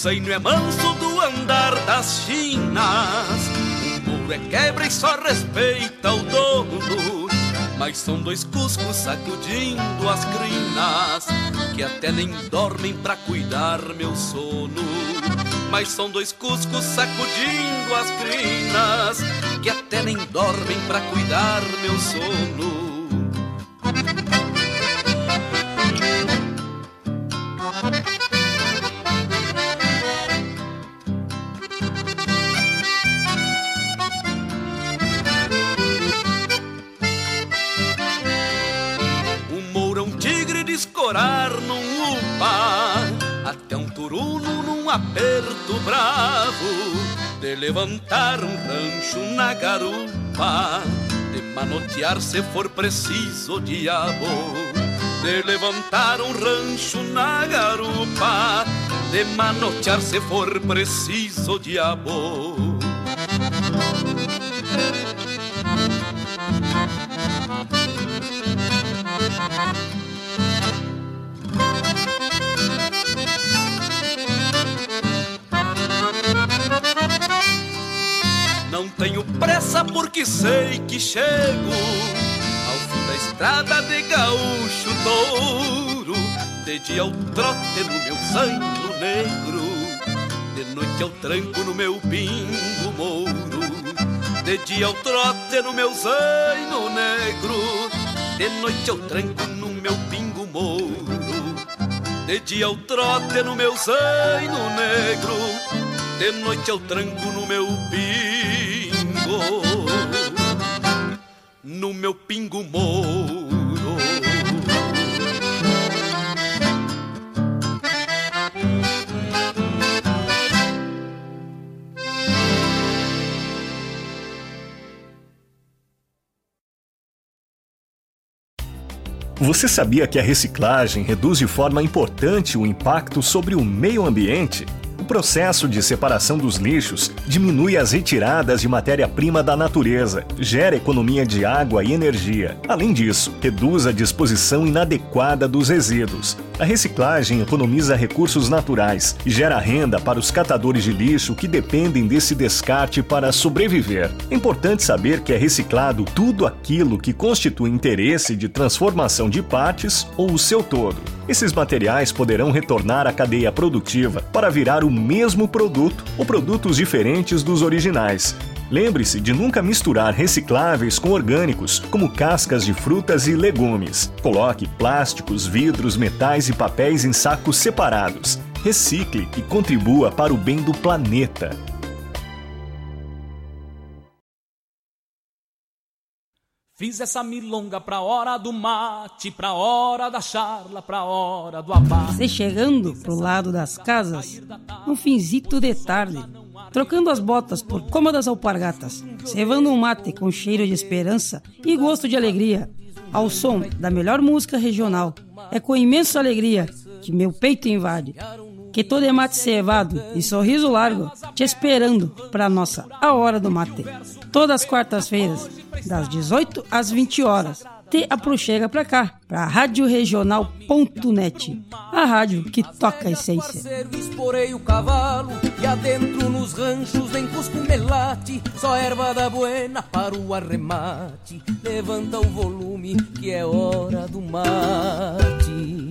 zaino é manso do andar das chinas. O muro é quebra e só respeita o dono. Mas são dois cuscos sacudindo as crinas Que até nem dormem pra cuidar meu sono Mas são dois cuscos sacudindo as crinas Que até nem dormem pra cuidar meu sono aperto bravo, de levantar um rancho na garupa, de manotear se for preciso diabo, de levantar um rancho na garupa, de manotear se for preciso diabo. Não tenho pressa porque sei que chego ao fim da estrada de gaúcho touro. De dia ao trote no meu sangue negro, de noite ao tranco no meu pingo mouro. De dia ao trote no meu zaino negro, de noite ao tranco no meu pingo mouro. De dia ao trote no meu zaino negro, de noite ao tranco no meu pingo, no meu pingo mouro. Você sabia que a reciclagem reduz de forma importante o impacto sobre o meio ambiente? Processo de separação dos lixos diminui as retiradas de matéria-prima da natureza, gera economia de água e energia. Além disso, reduz a disposição inadequada dos resíduos. A reciclagem economiza recursos naturais e gera renda para os catadores de lixo que dependem desse descarte para sobreviver. É importante saber que é reciclado tudo aquilo que constitui interesse de transformação de partes ou o seu todo. Esses materiais poderão retornar à cadeia produtiva para virar o mesmo produto ou produtos diferentes dos originais. Lembre-se de nunca misturar recicláveis com orgânicos, como cascas de frutas e legumes. Coloque plásticos, vidros, metais e papéis em sacos separados. Recicle e contribua para o bem do planeta. Fiz essa milonga pra hora do mate, pra hora da charla, pra hora do abate. Você chegando pro lado das casas, um finzito de tarde, trocando as botas por cômodas alpargatas, cevando um mate com cheiro de esperança e gosto de alegria, ao som da melhor música regional. É com imensa alegria que meu peito invade. Que todo é mate cevado e sorriso largo, te esperando pra nossa A Hora do Mate. Todas as quartas-feiras, das 18 às 20 horas. Te aproxega pra cá, pra radioregional.net, a rádio que toca a essência. Esporei o cavalo e adentro nos ranchos só erva da buena para o arremate. Levanta o volume que é hora do mate.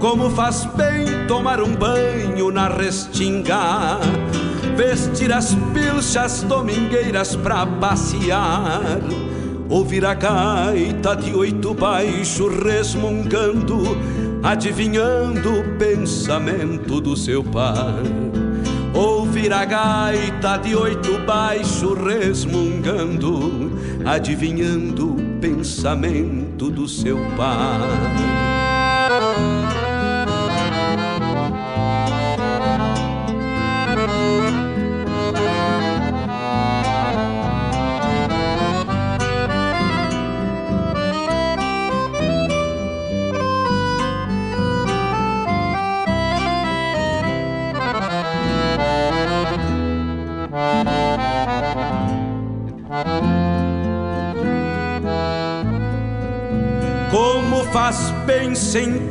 Como faz bem tomar um banho na restinga, vestir as pilchas domingueiras pra passear, ouvir a gaita de oito baixo resmungando, adivinhando o pensamento do seu par. Ouvir a gaita de oito baixo resmungando, adivinhando o pensamento do seu pai.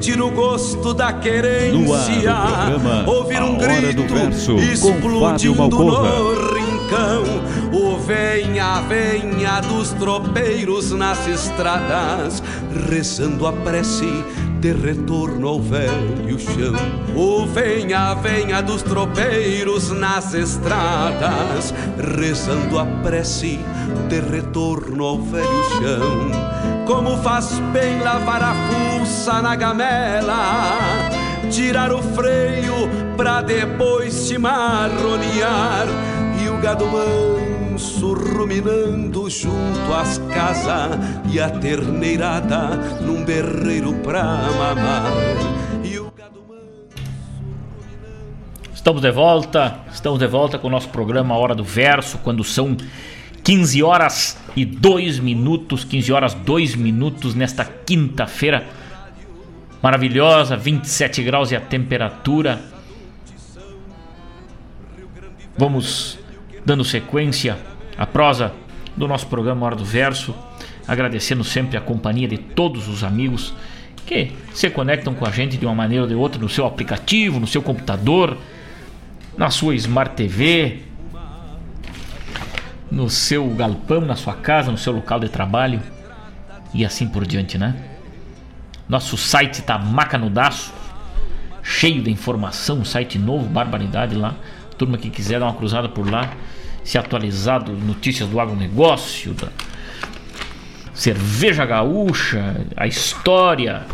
Sentir o gosto da querência. ouvir um grito verso, explodindo no rincão. O venha, venha dos tropeiros nas estradas, rezando a prece de retorno ao velho chão. O venha, venha dos tropeiros nas estradas, rezando a prece de retorno ao velho chão. Como faz bem lavar a fuça na gamela, tirar o freio pra depois se marronear e o gado manso ruminando junto às casas e a terneirada num berreiro pra mamar. Estamos de volta, estamos de volta com o nosso programa Hora do Verso, quando são 15 horas e 2 minutos, 15 horas 2 minutos nesta quinta-feira maravilhosa, 27 graus e a temperatura. Vamos dando sequência à prosa do nosso programa Hora do Verso, agradecendo sempre a companhia de todos os amigos que se conectam com a gente de uma maneira ou de outra no seu aplicativo, no seu computador, na sua Smart TV, no seu galpão, na sua casa, no seu local de trabalho e assim por diante, né? Nosso site tá macanudaço, cheio de informação, site novo, barbaridade lá. Turma que quiser dar uma cruzada por lá, se atualizado, notícias do agronegócio, da cerveja gaúcha, a história,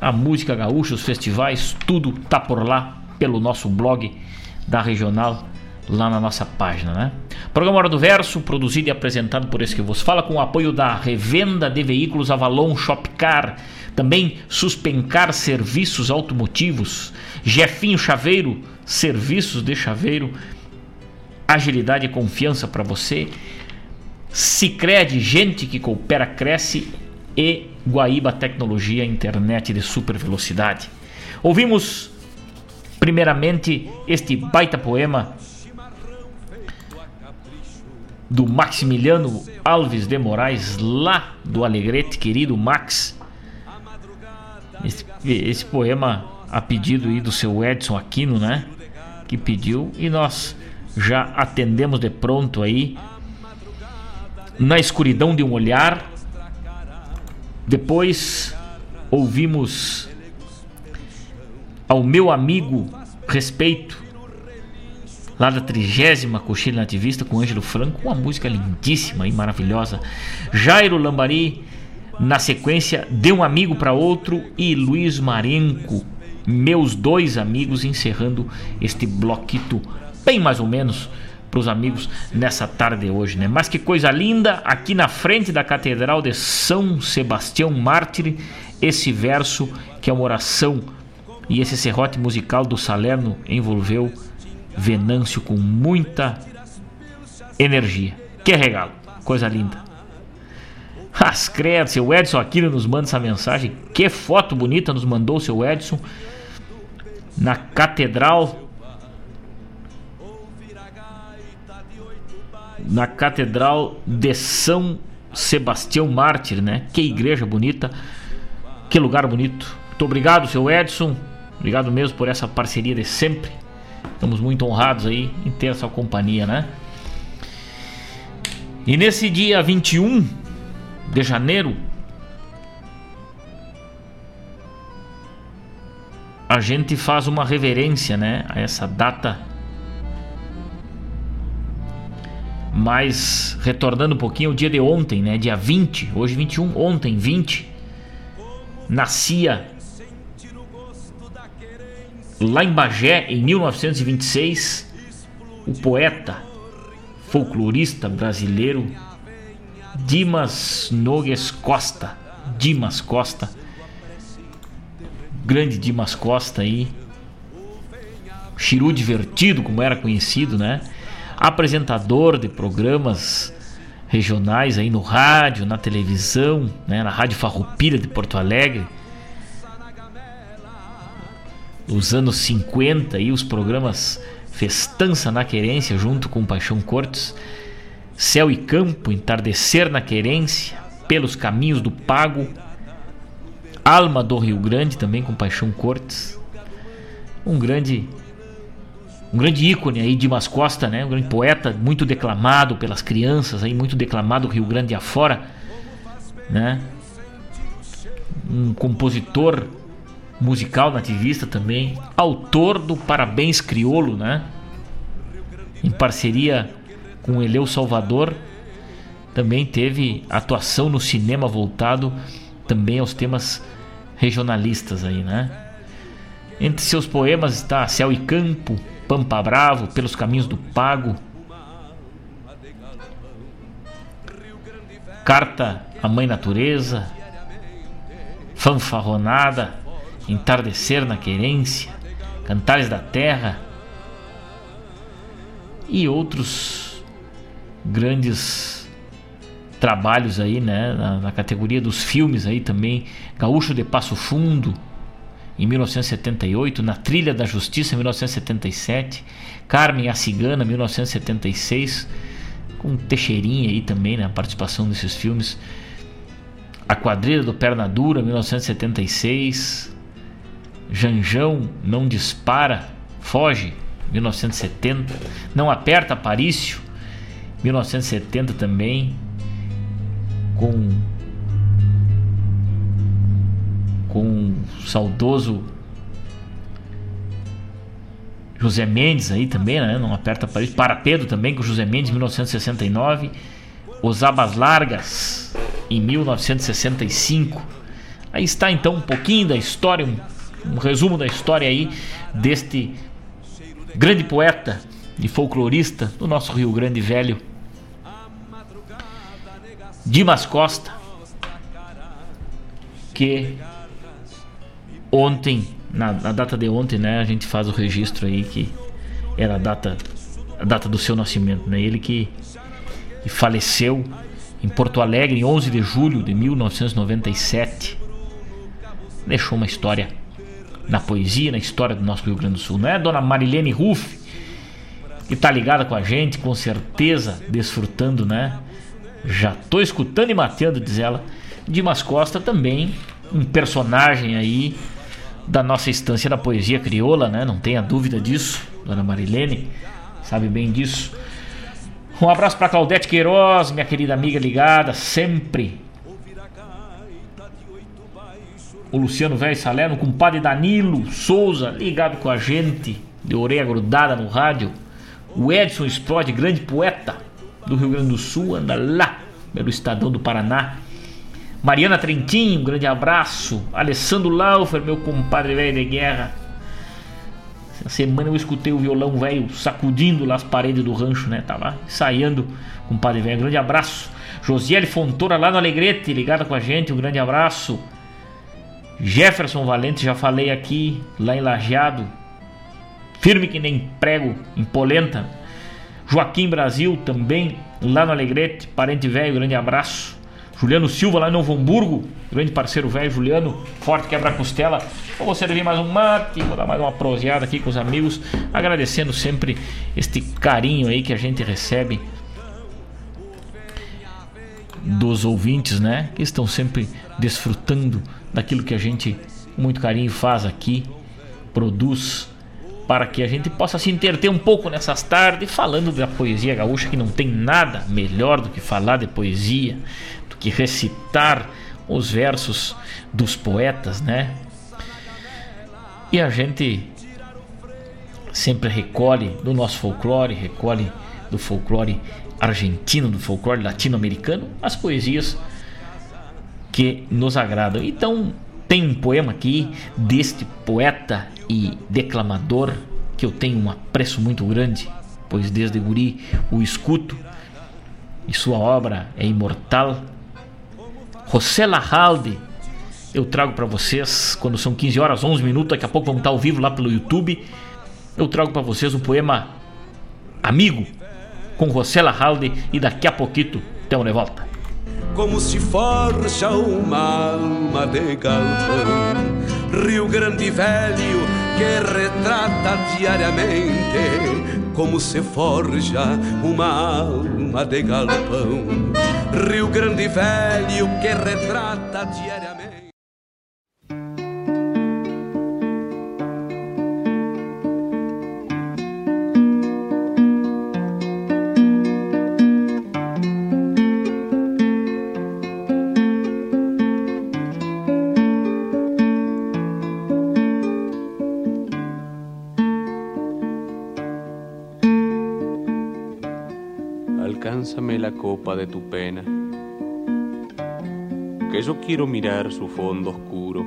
a música gaúcha, os festivais, tudo tá por lá pelo nosso blog da Regional lá na nossa página, né? Programa Hora do Verso, produzido e apresentado por esse que vos fala, com o apoio da revenda de veículos Avalon Shopcar, também Suspencar Serviços Automotivos, Jefinho Chaveiro, Serviços de Chaveiro, agilidade e confiança para você, Sicredi, gente que coopera, cresce e Guaíba Tecnologia, internet de super velocidade. Ouvimos Primeiramente, este baita poema do Maximiliano Alves de Moraes, lá do Alegrete, querido Max. Esse, esse poema a pedido aí do seu Edson Aquino, né? Que pediu e nós já atendemos de pronto aí. Na escuridão de um olhar. Depois ouvimos ao meu amigo Respeito, lá da trigésima Coxilha Nativista com Ângelo Franco, uma música lindíssima e maravilhosa. Jairo Lambari, na sequência, De um Amigo para Outro e Luiz Marenco, meus dois amigos, encerrando este bloquito, bem mais ou menos para os amigos nessa tarde hoje, né? Mas que coisa linda, aqui na frente da Catedral de São Sebastião Mártir, esse verso que é uma oração e esse serrote musical do Salerno envolveu Venâncio com muita energia. Que regalo, coisa linda. As credo, seu Edson Aquino nos manda essa mensagem. Que foto bonita nos mandou o seu Edson na Catedral. Na Catedral de São Sebastião Mártir, né? Que igreja bonita, que lugar bonito. Muito obrigado, seu Edson. Obrigado mesmo por essa parceria de sempre. Estamos muito honrados aí em ter essa companhia, né? E nesse dia 21 de janeiro, a gente faz uma reverência, né, a essa data. Mas retornando um pouquinho ao dia de ontem, né, dia 20, hoje 21, ontem 20, nascia lá em Bagé, em 1926, o poeta, folclorista brasileiro Dimas Nogues Costa, Dimas Costa, grande Dimas Costa aí, Chiru Divertido, como era conhecido, né? Apresentador de programas regionais aí no rádio, na televisão, né? na Rádio Farroupilha de Porto Alegre os anos 50 e os programas Festança na Querência junto com Paixão Cortes, Céu e Campo, Entardecer na Querência, Pelos Caminhos do Pago, Alma do Rio Grande também com Paixão Cortes. Um grande um grande ícone aí de Mas Costa, né? Um grande poeta, muito declamado pelas crianças aí, muito declamado Rio Grande afora, né? Um compositor musical nativista também, autor do Parabéns Criolo, né? Em parceria com Eleu Salvador, também teve atuação no cinema voltado também aos temas regionalistas aí, né? Entre seus poemas está Céu e Campo, Pampa Bravo, Pelos Caminhos do Pago, Carta à Mãe Natureza, Fanfarronada, Entardecer na Querência, Cantares da Terra e outros grandes trabalhos aí, né, na, na, categoria dos filmes aí também, Gaúcho de Passo Fundo em 1978, Na Trilha da Justiça em 1977, Carmen a Cigana 1976, com Teixeirinha aí também, né, participação desses filmes. A Quadrilha do Perna Dura 1976, Janjão não dispara, foge, 1970. Não aperta Aparício, 1970 também. Com com o saudoso José Mendes aí também, né? Não aperta Paris. Para Pedro também com José Mendes, 1969. Os Abas Largas, em 1965. Aí está então um pouquinho da história, um um resumo da história aí deste grande poeta e folclorista do nosso Rio Grande Velho, Dimas Costa, que ontem, na, na, data de ontem, né, a gente faz o registro aí que era a data, a data do seu nascimento, né? Ele que, que faleceu em Porto Alegre em 11 de julho de 1997. Deixou uma história na poesia, na história do nosso Rio Grande do Sul, não é, dona Marilene Ruff? Que tá ligada com a gente, com certeza, desfrutando, né? Já tô escutando e mateando, diz ela. Dimas Costa também, um personagem aí da nossa estância da poesia crioula, né? Não tenha dúvida disso, dona Marilene, sabe bem disso. Um abraço para Claudete Queiroz, minha querida amiga ligada, sempre. O Luciano Velho Salerno, o compadre Danilo Souza, ligado com a gente, de orelha grudada no rádio. O Edson Sprott, grande poeta do Rio Grande do Sul, anda lá pelo Estadão do Paraná. Mariana Trentin, um grande abraço. Alessandro Laufer, meu compadre velho de guerra. Essa semana eu escutei o violão velho sacudindo lá as paredes do rancho, né? Tava ensaiando com o padre velho. Grande abraço. Josiele Fontoura lá no Alegrete, ligada com a gente, um grande abraço. Jefferson Valente, já falei aqui, lá em Lajeado. Firme que nem prego, em polenta. Joaquim Brasil também, lá no Alegrete, parente velho, grande abraço. Juliano Silva lá em Novo Hamburgo, grande parceiro velho, Juliano, forte quebra-costela. Vou servir mais um mate, vou dar mais uma proseada aqui com os amigos, agradecendo sempre este carinho aí que a gente recebe dos ouvintes, né? Que estão sempre desfrutando daquilo que a gente, muito carinho, faz aqui, produz para que a gente possa se interter um pouco nessas tardes falando da poesia gaúcha, que não tem nada melhor do que falar de poesia, do que recitar os versos dos poetas, né? E a gente sempre recolhe do nosso folclore, recolhe do folclore argentino, do folclore latino-americano, as poesias que nos agradam. Então, tem um poema aqui deste poeta e declamador que eu tenho um apreço muito grande, pois desde guri o escuto e sua obra é imortal. José Larralde, eu trago para vocês quando são 15 horas 11 minutos, daqui a pouco vamos estar ao vivo lá pelo YouTube. Eu trago para vocês um poema Amigo com José Larralde e daqui a pouquito temos de volta como se forja uma alma de galpão. Rio Grande Velho que retrata diariamente como se forja uma alma de galpão. Rio Grande Velho que retrata diariamente. La copa de tu pena, que yo quiero mirar su fondo oscuro.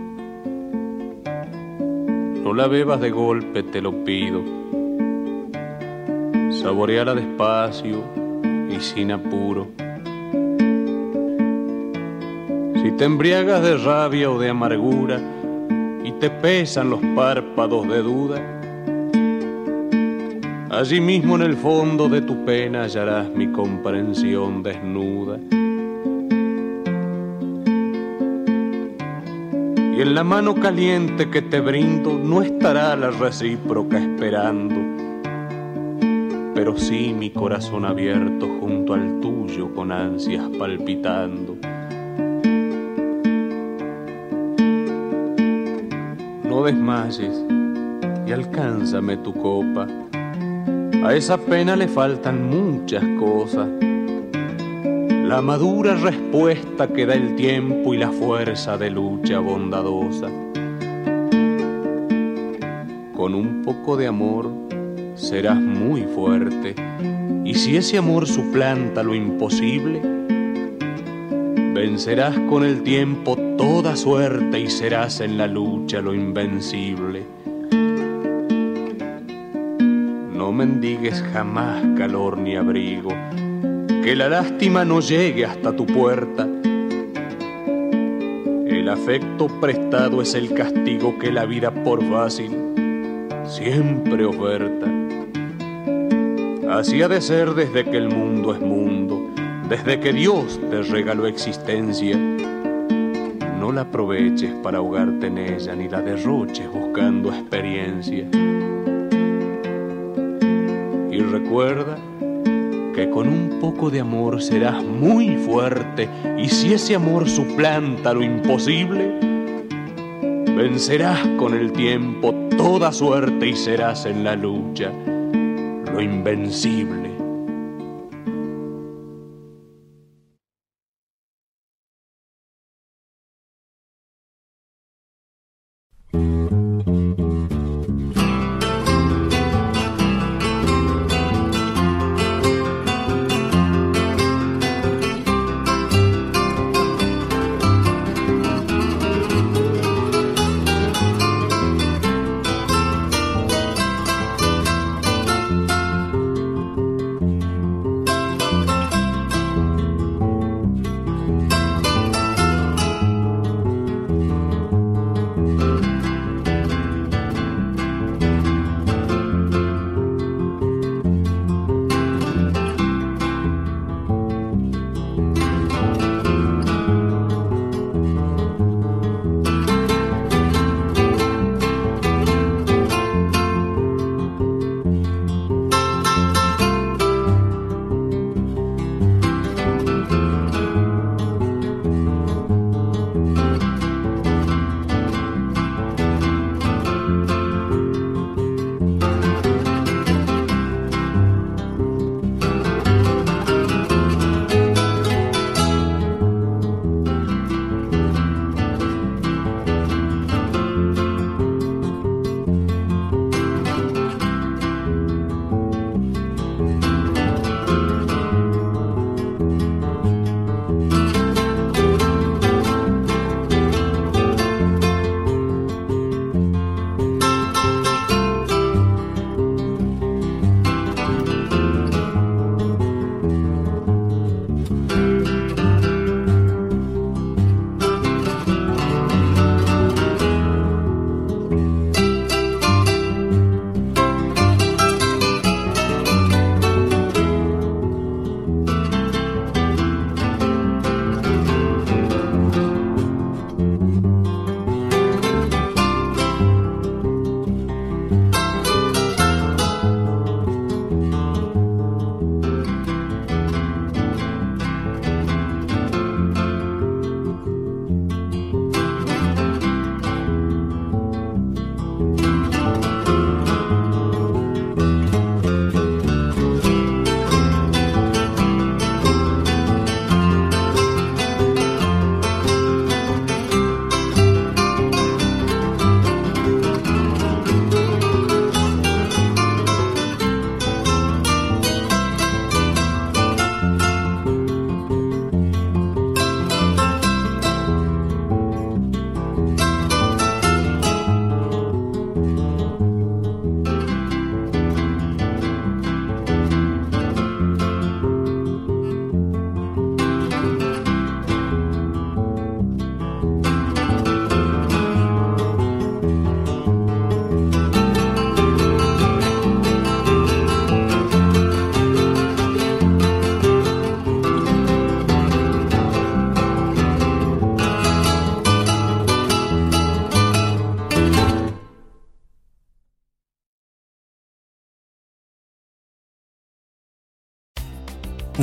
No la bebas de golpe, te lo pido. Saboreala despacio y sin apuro. Si te embriagas de rabia o de amargura y te pesan los párpados de duda, Allí mismo en el fondo de tu pena hallarás mi comprensión desnuda. Y en la mano caliente que te brindo no estará la recíproca esperando, pero sí mi corazón abierto junto al tuyo con ansias palpitando. No desmayes y alcánzame tu copa a esa pena le faltan muchas cosas. La madura respuesta que da el tiempo y la fuerza de lucha bondadosa. Con un poco de amor serás muy fuerte y si ese amor suplanta lo imposible, vencerás con el tiempo toda suerte y serás en la lucha lo invencible. Mendigues jamás calor ni abrigo, que la lástima no llegue hasta tu puerta. El afecto prestado es el castigo que la vida por fácil siempre oferta. Así ha de ser desde que el mundo es mundo, desde que Dios te regaló existencia. no la aproveches para ahogarte en ella ni la derroches buscando experiencia. Recuerda que con un poco de amor serás muy fuerte y si ese amor suplanta lo imposible, vencerás con el tiempo toda suerte y serás en la lucha lo invencible.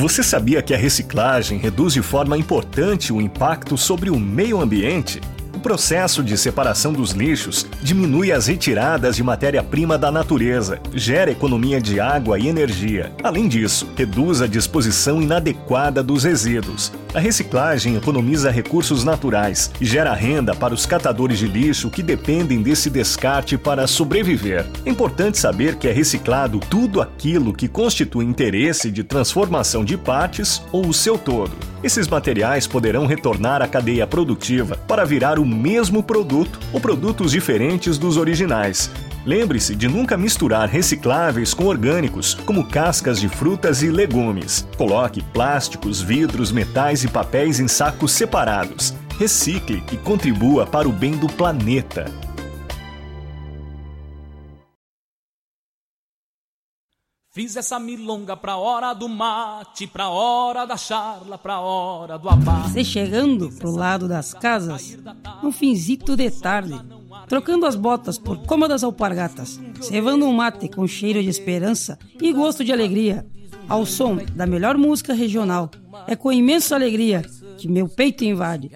Você sabia que a reciclagem reduz de forma importante o impacto sobre o meio ambiente? O processo de separação dos lixos diminui as retiradas de matéria-prima da natureza, gera economia de água e energia. Além disso, reduz a disposição inadequada dos resíduos. A reciclagem economiza recursos naturais e gera renda para os catadores de lixo que dependem desse descarte para sobreviver. É importante saber que é reciclado tudo aquilo que constitui interesse de transformação de partes ou o seu todo. Esses materiais poderão retornar à cadeia produtiva para virar o mesmo produto ou produtos diferentes dos originais. Lembre-se de nunca misturar recicláveis com orgânicos, como cascas de frutas e legumes. Coloque plásticos, vidros, metais e papéis em sacos separados. Recicle e contribua para o bem do planeta. Fiz essa milonga pra hora do mate, pra hora da charla, pra hora do abate. Você chegando pro lado das casas, um finzito de tarde, trocando as botas por cômodas alpargatas, cevando um mate com cheiro de esperança e gosto de alegria, ao som da melhor música regional. É com imensa alegria que meu peito invade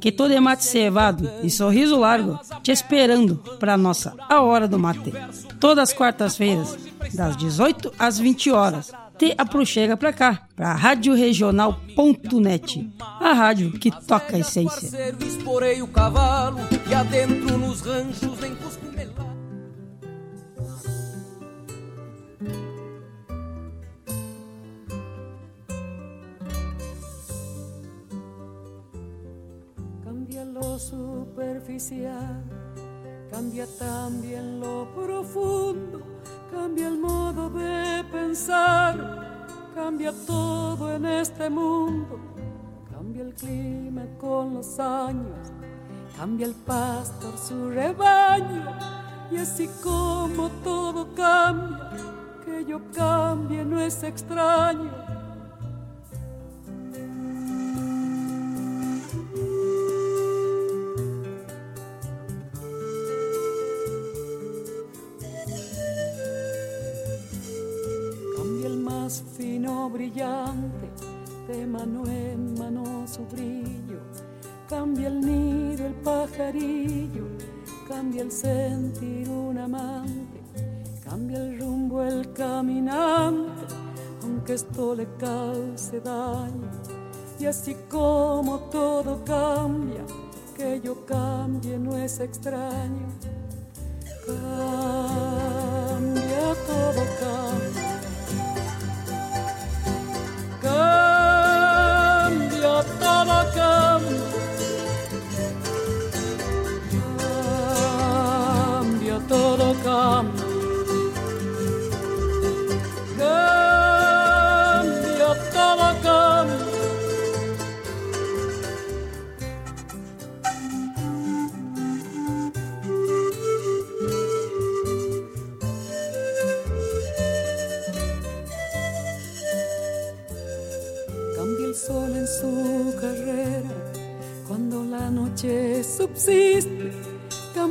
que todo é mate cevado e sorriso largo, te esperando para nossa A Hora do Mate. Todas as quartas-feiras, das 18 às 20 horas. Te aproxega pra cá, pra radioregional.net, a rádio que toca a essência. E adentro nos ranchos nem superficial, cambia también lo profundo, cambia el modo de pensar, cambia todo en este mundo, cambia el clima con los años, cambia el pastor su rebaño, y así como todo cambia, que yo cambie no es extraño sentir un amante, cambia el rumbo el caminante, aunque esto le cause daño. Y así como todo cambia, que yo cambie no es extraño.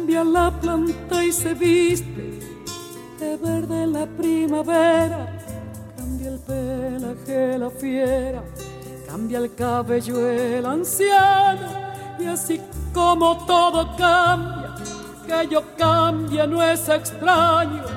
Cambia la planta y se viste de verde la primavera, cambia el pelaje la fiera, cambia el cabello el anciano. Y así como todo cambia, que yo cambie no es extraño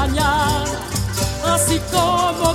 mañana, así como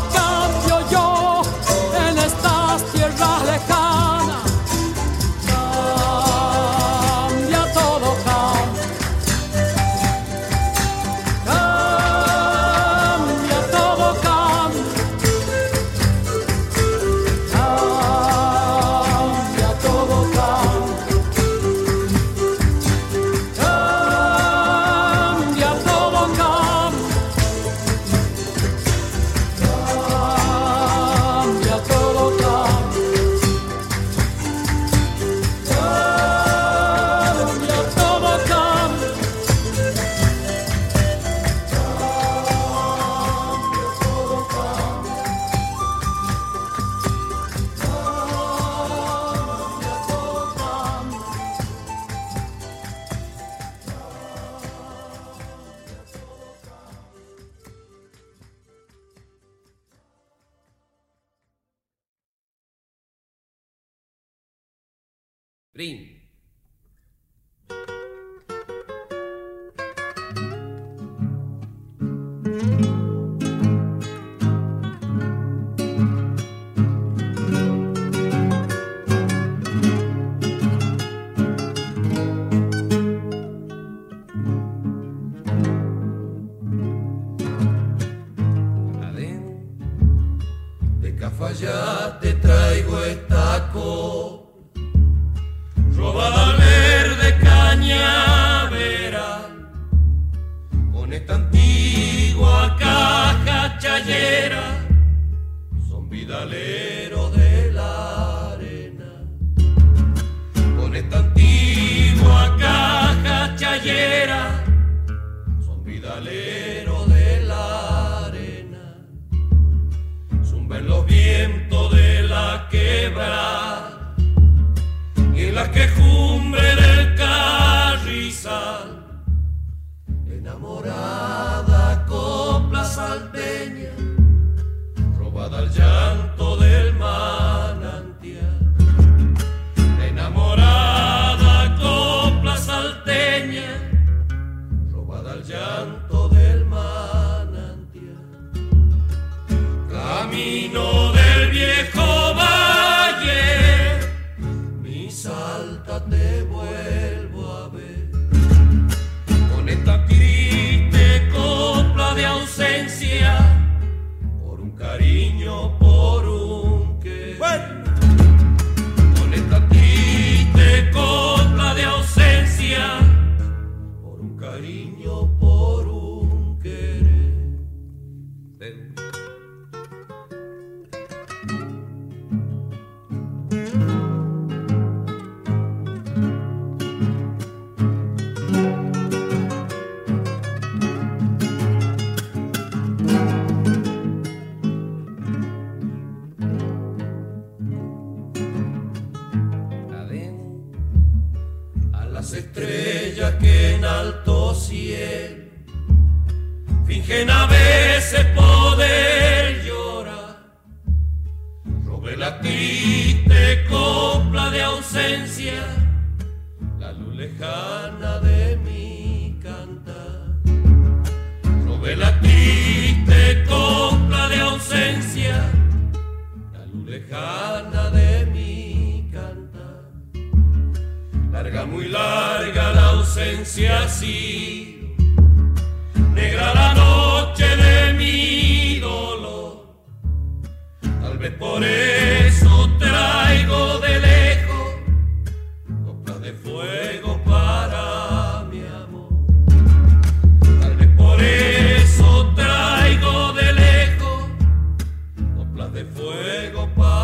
coplas de fuego para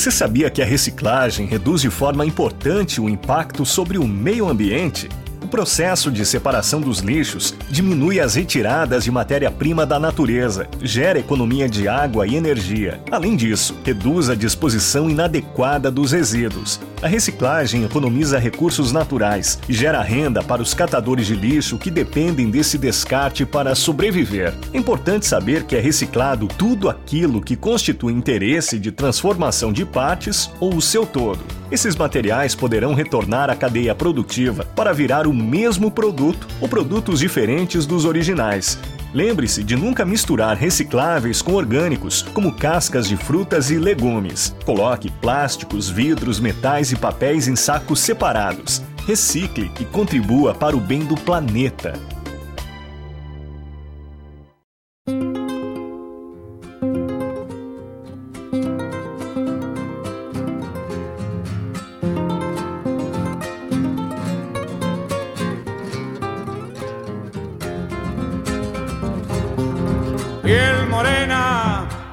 Você sabia que a reciclagem reduz de forma importante o impacto sobre o meio ambiente? O processo de separação dos lixos diminui as retiradas de matéria-prima da natureza, gera economia de água e energia. Além disso, reduz a disposição inadequada dos resíduos. A reciclagem economiza recursos naturais e gera renda para os catadores de lixo que dependem desse descarte para sobreviver. É importante saber que é reciclado tudo aquilo que constitui interesse de transformação de partes ou o seu todo. Esses materiais poderão retornar à cadeia produtiva para virar o mesmo produto ou produtos diferentes dos originais. Lembre-se de nunca misturar recicláveis com orgânicos, como cascas de frutas e legumes. Coloque plásticos, vidros, metais e papéis em sacos separados. Recicle e contribua para o bem do planeta.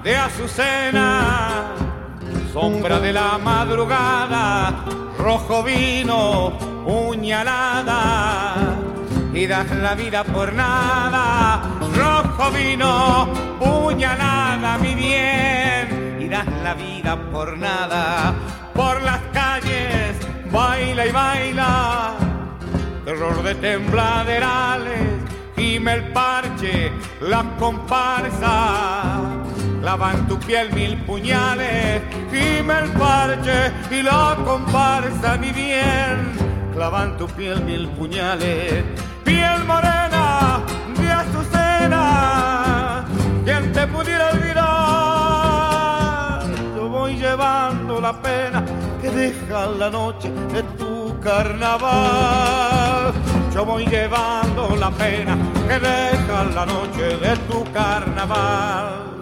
De azucena, sombra de la madrugada, rojo vino, puñalada, y das la vida por nada, rojo vino, puñalada, mi bien, y das la vida por nada, por las calles, baila y baila, terror de tembladerales gime el parche, la comparsa. Clavan tu piel mil puñales, gime el parche y la comparsa, mi bien. Clavan tu piel mil puñales, piel morena de azucena. ¿Quién te pudiera olvidar? Yo voy llevando la pena que deja la noche de tu carnaval. Yo voy llevando la pena que deja la noche de tu carnaval.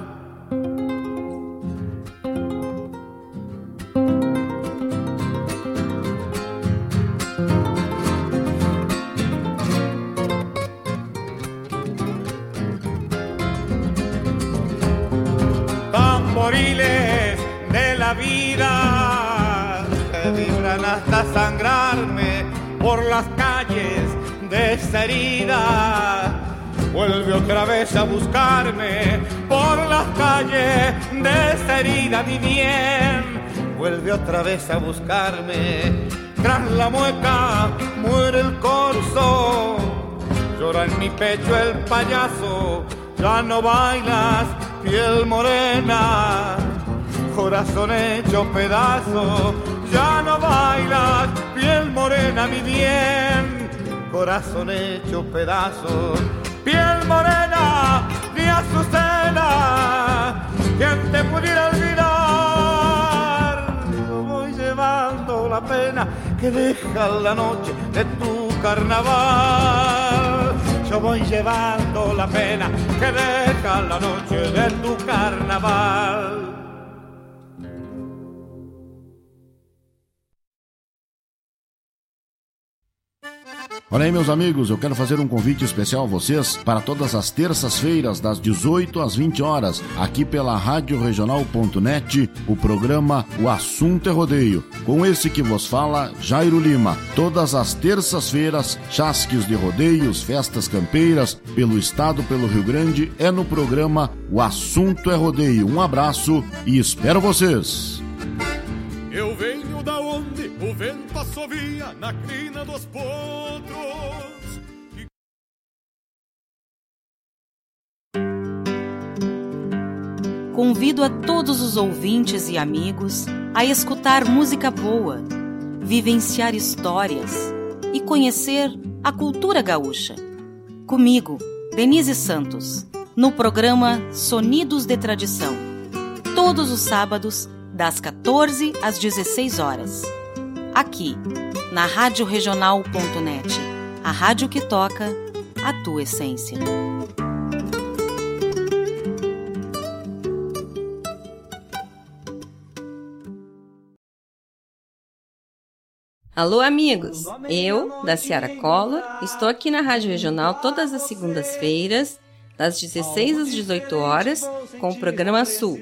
De la vida que vibran hasta sangrarme por las calles de esa. Vuelve otra vez a buscarme por las calles de esa herida, mi bien. Vuelve otra vez a buscarme. Tras la mueca muere el corzo. Llora en mi pecho el payaso. Ya no bailas, piel morena. Corazón hecho pedazo. Ya no bailas, piel morena, mi bien corazón hecho pedazos, piel morena de azucena, quien te pudiera olvidar, yo voy llevando la pena que deja la noche de tu carnaval. Yo voy llevando la pena que deja la noche de tu carnaval. Olha aí, meus amigos, eu quero fazer um convite especial a vocês para todas as terças-feiras, das 18 às 20 horas, aqui pela Rádio Regional.net, o programa O Assunto é Rodeio. Com esse que vos fala, Jairo Lima. Todas as terças-feiras, chasques de rodeios, festas campeiras, pelo estado, pelo Rio Grande, é no programa O Assunto é Rodeio. Um abraço e espero vocês! Eu da onde o vento assovia na crina dos potros. Convido a todos os ouvintes e amigos a escutar música boa, vivenciar histórias e conhecer a cultura gaúcha. Comigo, Denise Santos, no programa Sonidos de Tradição. Todos os sábados, das 14 às 16 horas. Aqui, na Rádio a rádio que toca a tua essência. Alô, amigos! Eu, da Ciara Cola, estou aqui na Rádio Regional todas as segundas-feiras, das 16 às 18 horas, com o programa Sul.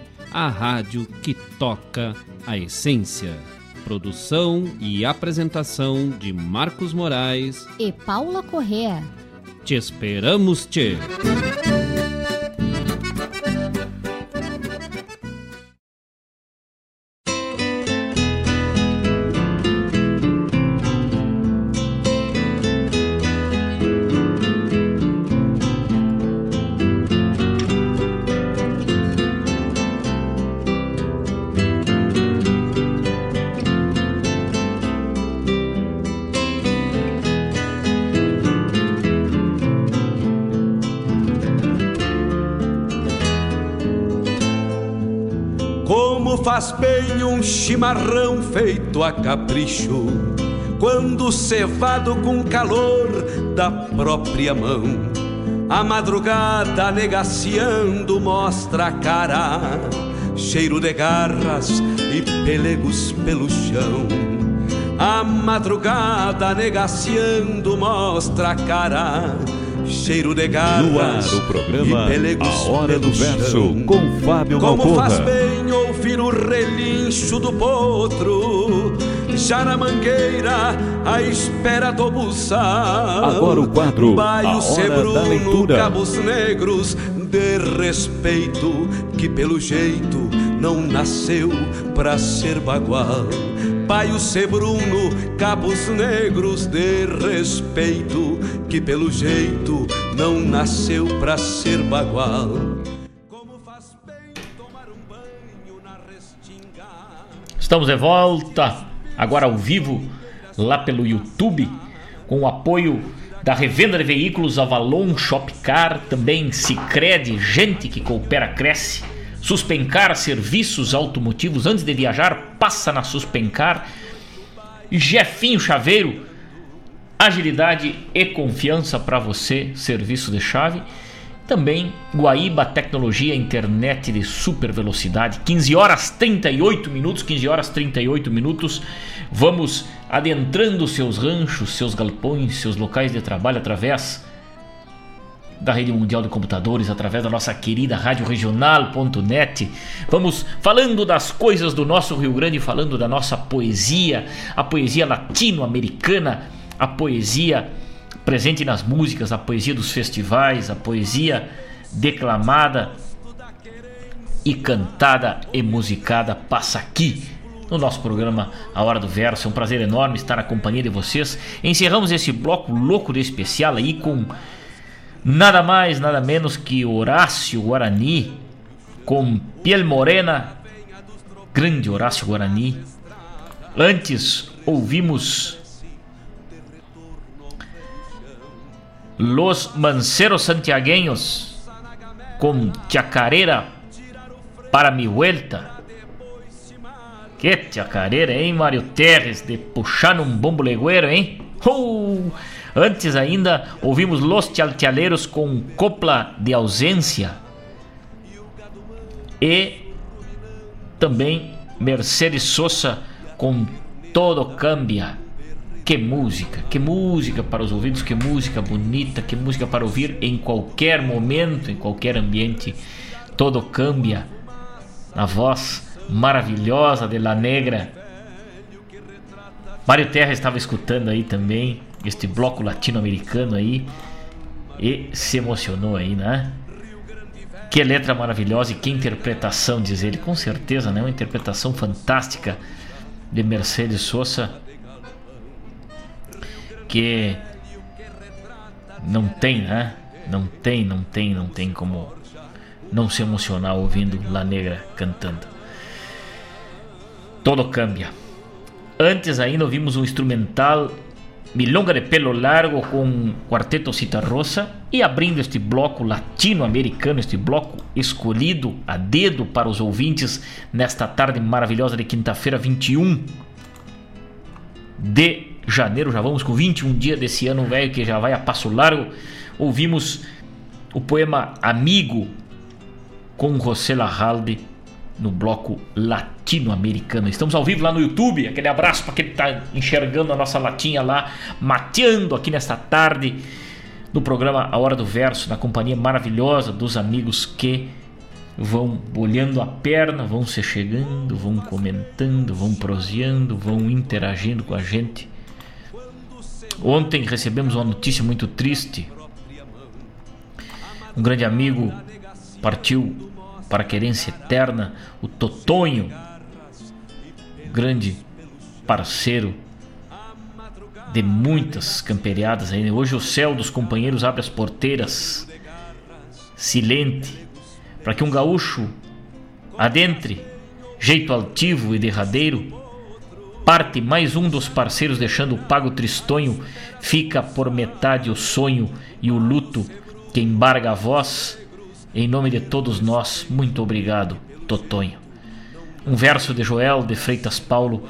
a rádio que toca a essência. Produção e apresentação de Marcos Moraes e Paula Correa. Te esperamos, Tchê! Um chimarrão feito a capricho, quando cevado com calor da própria mão. A madrugada negaciando mostra a cara, cheiro de garras e pelegos pelo chão. A madrugada negaciando mostra a cara, cheiro de garras No ar, o programa pelegos A Hora do Verso, chão. com Fábio Como Malcorra. Ouvir o relincho do potro, já na mangueira, à espera do buçal. Agora o quadro Baio A Hora Sebruno, da Leitura. cabos negros de respeito, que pelo jeito não nasceu pra ser bagual. Baio Sebruno, cabos negros de respeito, que pelo jeito não nasceu pra ser bagual. Estamos de volta, agora ao vivo, lá pelo YouTube, com o apoio da revenda de veículos Avalon Shopcar, também Sicredi, gente que coopera cresce. Suspencar serviços automotivos antes de viajar, passa na Suspencar. Jefinho Chaveiro, agilidade e confiança para você, serviço de chave. Também Guaíba Tecnologia, internet de super velocidade, 15 horas 38 minutos, 15 horas 38 minutos. Vamos adentrando seus ranchos, seus galpões, seus locais de trabalho através da rede mundial de computadores, através da nossa querida rádio regional.net. Vamos falando das coisas do nosso Rio Grande, falando da nossa poesia, a poesia latino-americana, a poesia presente nas músicas, a poesia dos festivais, a poesia declamada e cantada e musicada passa aqui no nosso programa A Hora do Verso. É um prazer enorme estar na companhia de vocês. Encerramos esse bloco louco de especial aí com nada mais, nada menos que Horácio Guarani com Piel Morena, grande Horácio Guarani. Antes ouvimos Los Manceros Santiagueños com Chacarera para mi vuelta. Que chacareira, hein, Mário Terres, de puxar num bombo legueiro, hein? Uh! Antes ainda, ouvimos Los Chalchaleiros com Copla de Ausência. E também Mercedes Sosa com Todo Cambia. Que música, que música para os ouvidos, que música bonita, que música para ouvir em qualquer momento, em qualquer ambiente. Todo cambia. A voz maravilhosa de La Negra. Mário Terra estava escutando aí também este bloco latino-americano aí e se emocionou aí, né? Que letra maravilhosa e que interpretação, diz ele. Com certeza, né? Uma interpretação fantástica de Mercedes Sosa. Que não tem, né? Não tem, não tem, não tem como não se emocionar ouvindo La Negra cantando. Todo cambia. Antes ainda ouvimos um instrumental Milonga de Pelo Largo com Quarteto Citarrosa e abrindo este bloco latino-americano, este bloco escolhido a dedo para os ouvintes nesta tarde maravilhosa de quinta-feira, 21 de janeiro. Já vamos com 21 dias desse ano velho que já vai a passo largo. Ouvimos o poema Amigo com José Larralde no bloco latino-americano. Estamos ao vivo lá no YouTube. Aquele abraço para quem está enxergando a nossa latinha lá, mateando aqui nesta tarde no programa A Hora do Verso, na companhia maravilhosa dos amigos que vão olhando a perna, vão se chegando, vão comentando, vão proseando, vão interagindo com a gente. Ontem recebemos uma notícia muito triste. Um grande amigo partiu para a querência eterna, o Totonho, grande parceiro de muitas camperiadas aí. Hoje o céu dos companheiros abre as porteiras, silente, para que um gaúcho adentre, jeito altivo e derradeiro, parte mais um dos parceiros deixando o pago tristonho, fica por metade o sonho e o luto que embarga a voz em nome de todos nós, muito obrigado, Totonho. Um verso de Joel de Freitas Paulo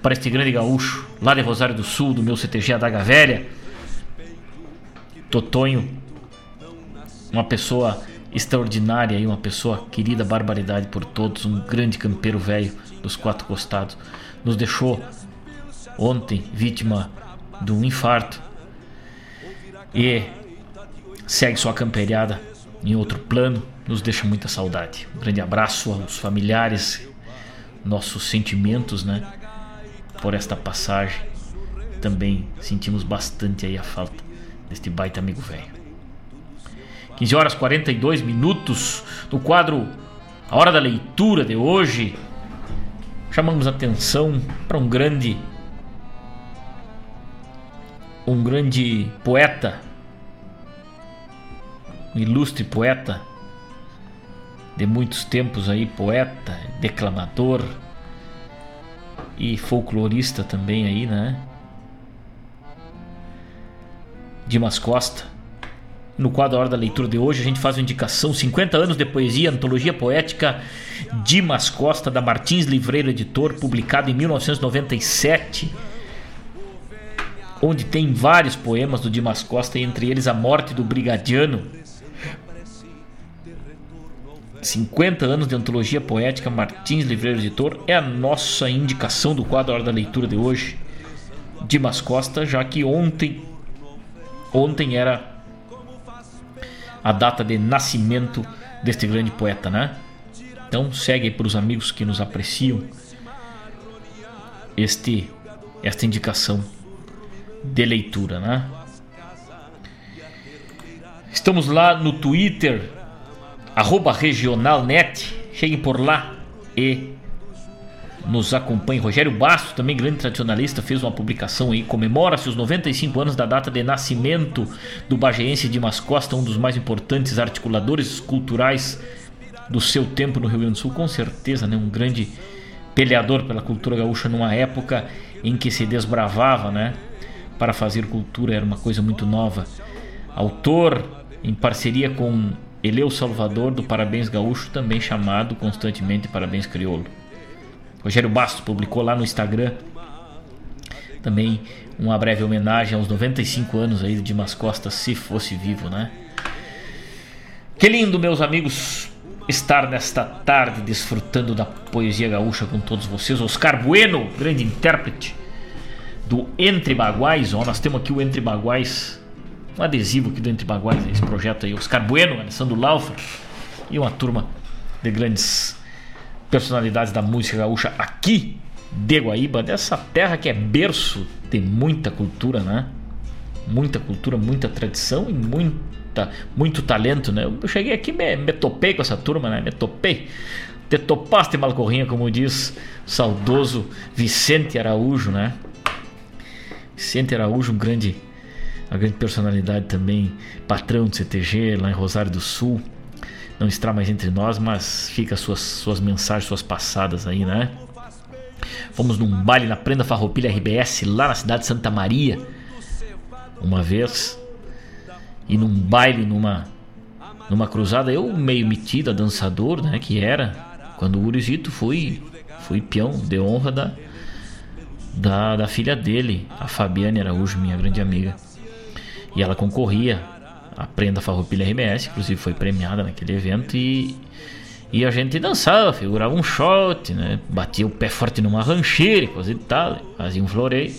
para este grande gaúcho, lá de Rosário do Sul, do meu CTG Adaga Velha. Totonho, uma pessoa extraordinária e uma pessoa querida, barbaridade por todos, um grande campeiro velho dos quatro costados. Nos deixou ontem vítima de um infarto e segue sua camperiada em outro plano, nos deixa muita saudade. Um grande abraço aos familiares, nossos sentimentos, né, por esta passagem. Também sentimos bastante aí a falta deste baita amigo velho. 15 horas 42 minutos no quadro A Hora da Leitura de hoje. Chamamos atenção para um grande um grande poeta um ilustre poeta de muitos tempos aí, poeta, declamador e folclorista também aí, né? Dimas Costa. No quadro Hora da Leitura de hoje, a gente faz uma indicação: 50 anos de poesia, antologia poética Dimas Costa, da Martins Livreiro Editor, publicado em 1997, onde tem vários poemas do Dimas Costa, entre eles A Morte do Brigadiano 50 anos de antologia poética Martins Livreiro Editor é a nossa indicação do quadro Hora da Leitura de hoje. Dimas Costa, já que ontem ontem era a data de nascimento deste grande poeta, né? Então segue para os amigos que nos apreciam este esta indicação de leitura, né? Estamos lá no Twitter regionalnet, cheguem por lá e nos acompanhe. Rogério Basto, também grande tradicionalista, fez uma publicação aí, comemora-se os 95 anos da data de nascimento do bageense Dimas Costa, um dos mais importantes articuladores culturais do seu tempo no Rio Grande do Sul, com certeza, né, um grande peleador pela cultura gaúcha numa época em que se desbravava, né, para fazer cultura, era uma coisa muito nova. Autor em parceria com Eleu Salvador do Parabéns Gaúcho, também chamado constantemente Parabéns Crioulo. Rogério Bastos publicou lá no Instagram também uma breve homenagem aos 95 anos aí de Dimas Costa, se fosse vivo, né? Que lindo, meus amigos, estar nesta tarde desfrutando da poesia gaúcha com todos vocês. Oscar Bueno, grande intérprete do Entre Baguais. Ó, nós temos aqui o Entre Baguais, um adesivo aqui do Entre Baguais, esse projeto aí. Oscar Bueno, Alessandro Laufer e uma turma de grandes personalidades da música gaúcha aqui de Guaíba, dessa terra que é berço de muita cultura, né? Muita cultura, muita tradição e muita, muito talento, né? Eu cheguei aqui me, me topei com essa turma, né? Me topei. Te topaste, Malcorrinha, como diz saudoso Vicente Araújo, né? Vicente Araújo, um grande, uma grande personalidade também, patrão do CTG lá em Rosário do Sul. Não está mais entre nós, mas fica suas, suas mensagens, suas passadas aí, né? Fomos num baile na Prenda Farroupilha RBS, lá na cidade de Santa Maria, uma vez. E num baile, numa, numa cruzada, eu meio metido, dançador, né, que era. Quando o Urizito fui, fui peão de honra da, da, da filha dele, a Fabiane Araújo, minha grande amiga. E ela concorria à Prenda Farroupilha RBS, inclusive foi premiada naquele evento e e a gente dançava, figurava um shot, né? Batia o pé forte numa rancheira, coisa e tal, fazia um floreio.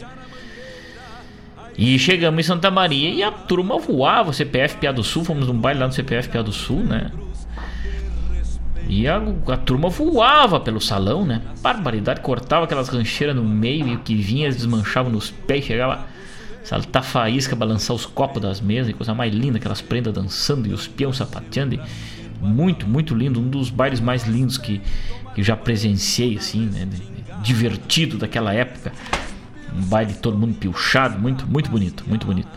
E chegamos em Santa Maria e a turma voava, CPF Piá do Sul, fomos num baile lá no CPF Piá do Sul, né? E a, a, turma voava pelo salão, né? Barbaridade, cortava aquelas rancheiras no meio e o que vinha eles desmanchavam nos pés, chegava saltar faísca, balançar os copos das mesas, e coisa mais linda, aquelas prendas dançando e os peões sapateando. Muito, muito lindo, um dos bailes mais lindos que, que já presenciei, assim, né? divertido daquela época. Um baile todo mundo piochado, muito, muito bonito, muito bonito.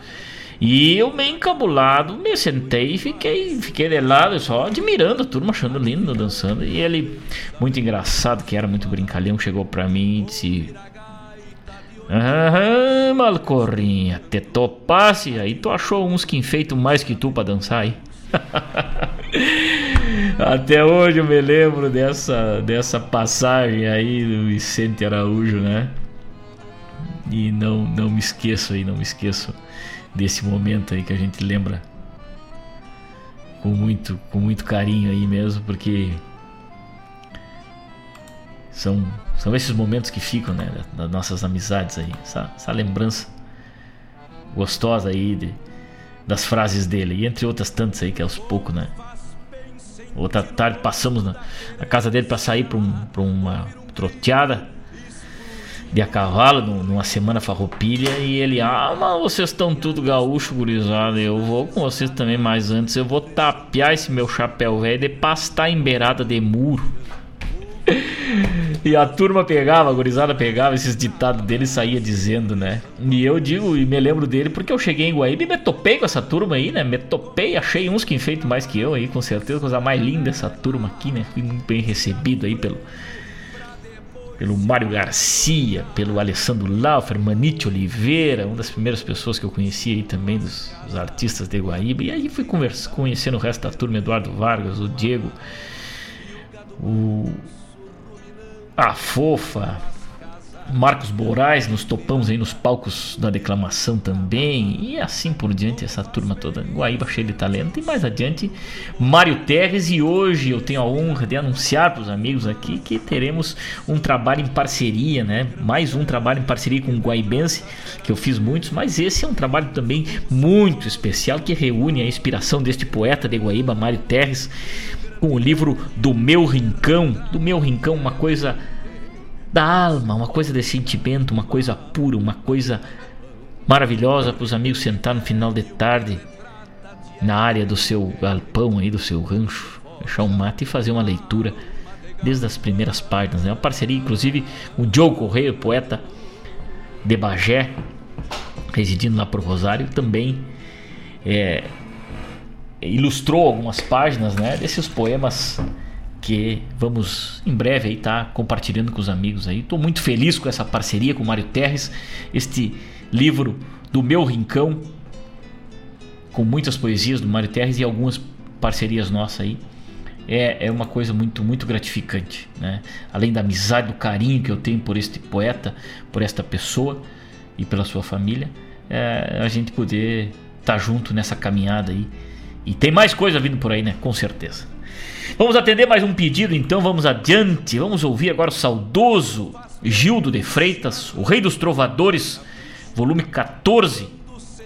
E eu meio encabulado, me sentei e fiquei, fiquei de lado só admirando a turma, achando lindo, dançando. E ele, muito engraçado, que era muito brincalhão, chegou pra mim e disse: Aham, Malcorrinha, te topasse, aí tu achou uns que enfeitam mais que tu pra dançar aí. <laughs> Até hoje eu me lembro dessa, dessa passagem aí do Vicente Araújo, né? E não, não me esqueço aí, não me esqueço desse momento aí que a gente lembra com muito, com muito carinho aí mesmo, porque são, são esses momentos que ficam, né? Das nossas amizades aí, essa, essa lembrança gostosa aí de, das frases dele, e entre outras tantas aí que aos poucos, né? Outra tarde passamos na, na casa dele para sair para um, uma troteada de a cavalo numa semana farroupilha e ele, ah, mas vocês estão tudo gaúcho, gurizada, eu vou com vocês também, mas antes eu vou tapear esse meu chapéu velho de pastar em beirada de muro. E a turma pegava, a gurizada pegava esses ditados dele e saía dizendo, né? E eu digo e me lembro dele porque eu cheguei em Guaíba e me topei com essa turma aí, né? Me topei, achei uns que enfeitam mais que eu aí, com certeza, coisa mais linda essa turma aqui, né? Fui muito bem recebido aí pelo pelo Mário Garcia, pelo Alessandro Laufer, Manite Oliveira, uma das primeiras pessoas que eu conheci aí também dos, dos artistas de Guaíba. E aí fui conversa, conhecendo o resto da turma, Eduardo Vargas, o Diego, o a Fofa, Marcos Moraes, nos topamos aí nos palcos da declamação também, e assim por diante, essa turma toda, Guaíba cheia de talento. E mais adiante, Mário Terres, e hoje eu tenho a honra de anunciar para os amigos aqui que teremos um trabalho em parceria, né? Mais um trabalho em parceria com o Guaibense, que eu fiz muitos, mas esse é um trabalho também muito especial que reúne a inspiração deste poeta de Guaíba, Mário Terres com o livro do meu rincão, do meu rincão, uma coisa da alma, uma coisa de sentimento, uma coisa pura, uma coisa maravilhosa para os amigos sentar no final de tarde na área do seu galpão aí do seu rancho, deixar um mate e fazer uma leitura desde as primeiras páginas. Né? uma parceria, inclusive, o Diogo Correia, poeta de Bagé, residindo lá por Rosário, também é, ilustrou algumas páginas né, desses poemas que vamos em breve aí estar tá compartilhando com os amigos aí. Estou muito feliz com essa parceria com o Mário Terres, este livro do meu rincão com muitas poesias do Mário Terres e algumas parcerias nossas aí. é, é uma coisa muito, muito gratificante. Né? Além da amizade, do carinho que eu tenho por este poeta, por esta pessoa e pela sua família, é, a gente poder estar tá junto nessa caminhada aí. E tem mais coisa vindo por aí, né? Com certeza. Vamos atender mais um pedido, então vamos adiante. Vamos ouvir agora o saudoso Gildo de Freitas, o Rei dos Trovadores, volume 14,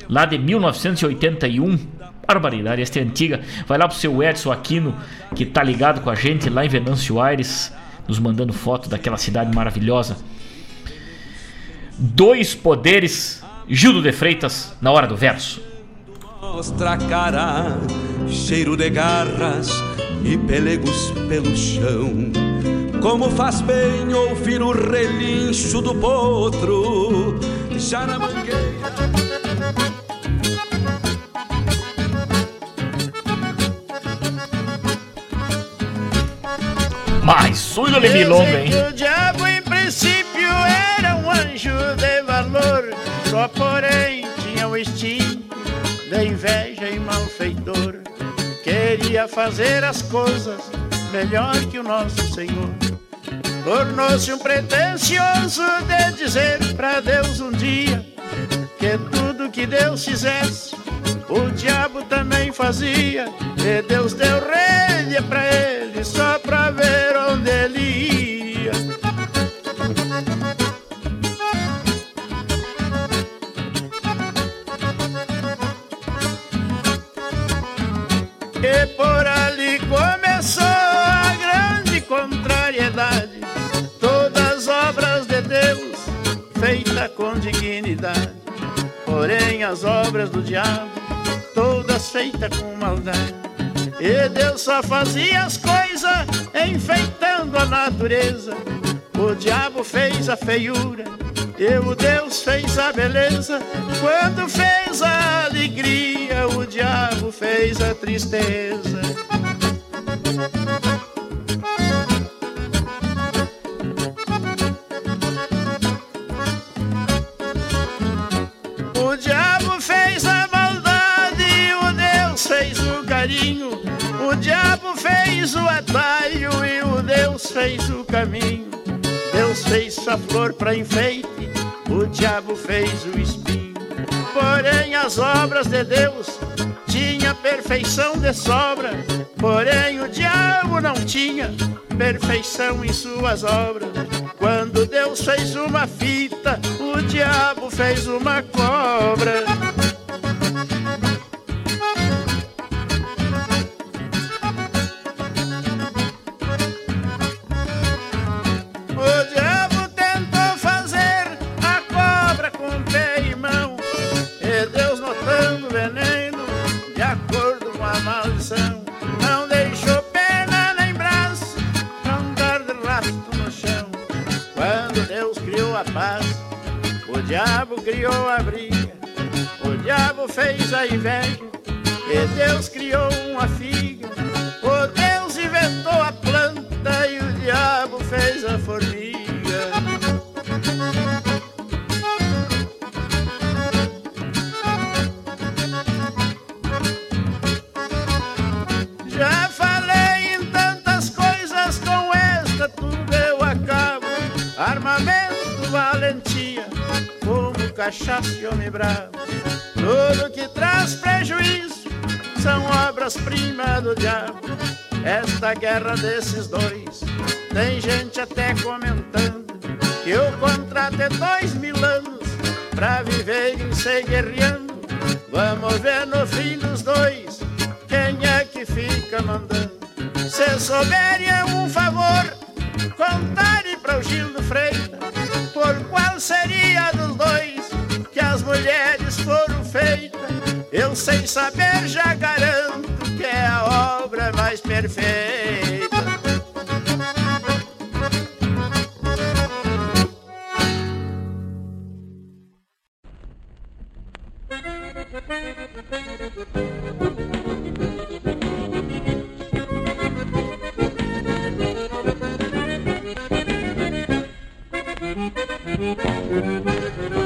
lá de 1981. Barbaridade, esta é antiga. Vai lá pro seu Edson Aquino, que tá ligado com a gente lá em Venâncio Aires, nos mandando foto daquela cidade maravilhosa. Dois poderes, Gildo de Freitas, na hora do verso. Mostra a cara, cheiro de garras e pelegos pelo chão. Como faz bem ouvir o relincho do potro, já na mangueira. Mas sonho de milonga, hein? O diabo em princípio era um anjo de valor, só porém tinha o instinto da inveja e malfeitor. Queria fazer as coisas melhor que o nosso Senhor. Tornou-se um pretensioso de dizer para Deus um dia que tudo que Deus fizesse, o diabo também fazia. E Deus deu rédea para ele só para ver onde ele com dignidade. Porém, as obras do diabo, todas feitas com maldade. E Deus só fazia as coisas enfeitando a natureza. O diabo fez a feiura, e o Deus fez a beleza. Quando fez a alegria, o diabo fez a tristeza. Fez o atalho e o Deus fez o caminho. Deus fez a flor para enfeite, o diabo fez o espinho. Porém, as obras de Deus tinha perfeição de sobra. Porém, o diabo não tinha perfeição em suas obras. Quando Deus fez uma fita, o diabo fez uma cobra. Diabo criou a briga. O diabo fez a inveja, e Deus criou uma figa. O Deus inventou a planta e o diabo fez a formiga. Cachaça e homem bravo. Tudo que traz prejuízo são obras-primas do diabo. Esta guerra desses dois, tem gente até comentando que o contrato é dois mil anos pra viverem se guerreando. Vamos ver no fim dos dois quem é que fica mandando. Se souberem um favor, contarem para o Gildo Freitas por qual seria dos dois feita, eu sem saber já garanto que é a obra mais perfeita. Thank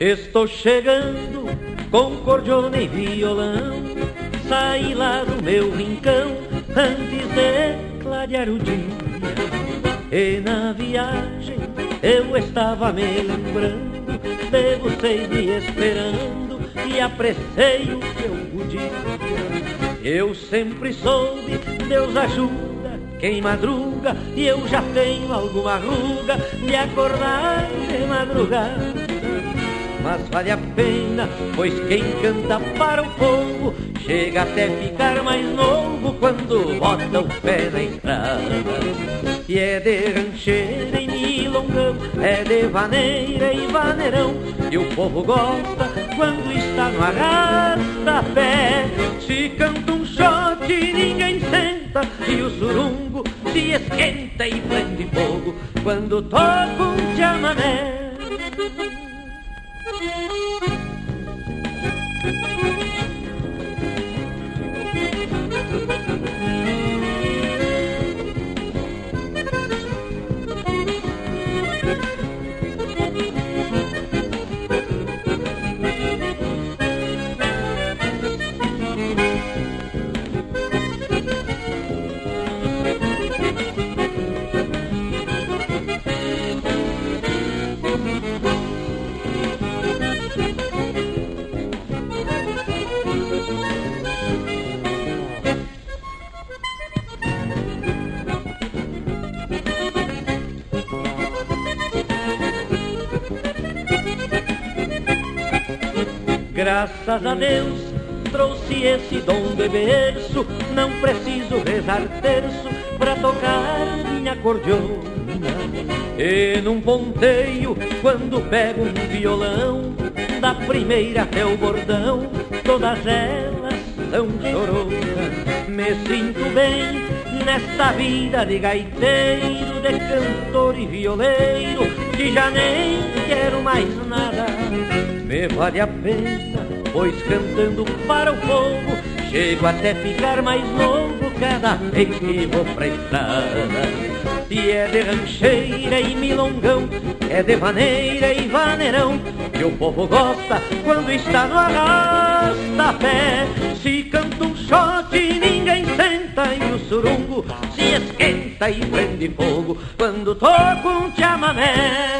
Estou chegando com cordiona e violão. Saí lá do meu rincão antes de clarear o dia. E na viagem eu estava me lembrando de vocês me esperando e apressei o que eu podia. Eu sempre soube, Deus ajuda quem madruga e eu já tenho alguma ruga de acordar de madrugada. Mas vale a pena, pois quem canta para o povo chega até ficar mais novo quando bota o pé na estrada. E é de rancheira e milongão, é de vaneira e vaneirão. E o povo gosta quando está no arrasta-pé. Se canta um shot ninguém senta, e o surungo se esquenta e prende fogo quando toca um chamamé. Graças a Deus trouxe esse dom de berço, não preciso rezar terço pra tocar minha cordiona. E num ponteio, quando pego um violão, da primeira até o bordão, todas elas são choronas. Me sinto bem nesta vida de gaiteiro, de cantor e violeiro, que já nem quero mais nada. Me vale a pena pois cantando para o povo chego até ficar mais novo cada vez que vou pra estrada. E é de rancheira e milongão, é de vaneira e vaneirão, que o povo gosta quando está no arrasta-pé. Se canta um shot ninguém senta e o surungo se esquenta e prende fogo quando toca um chamamé.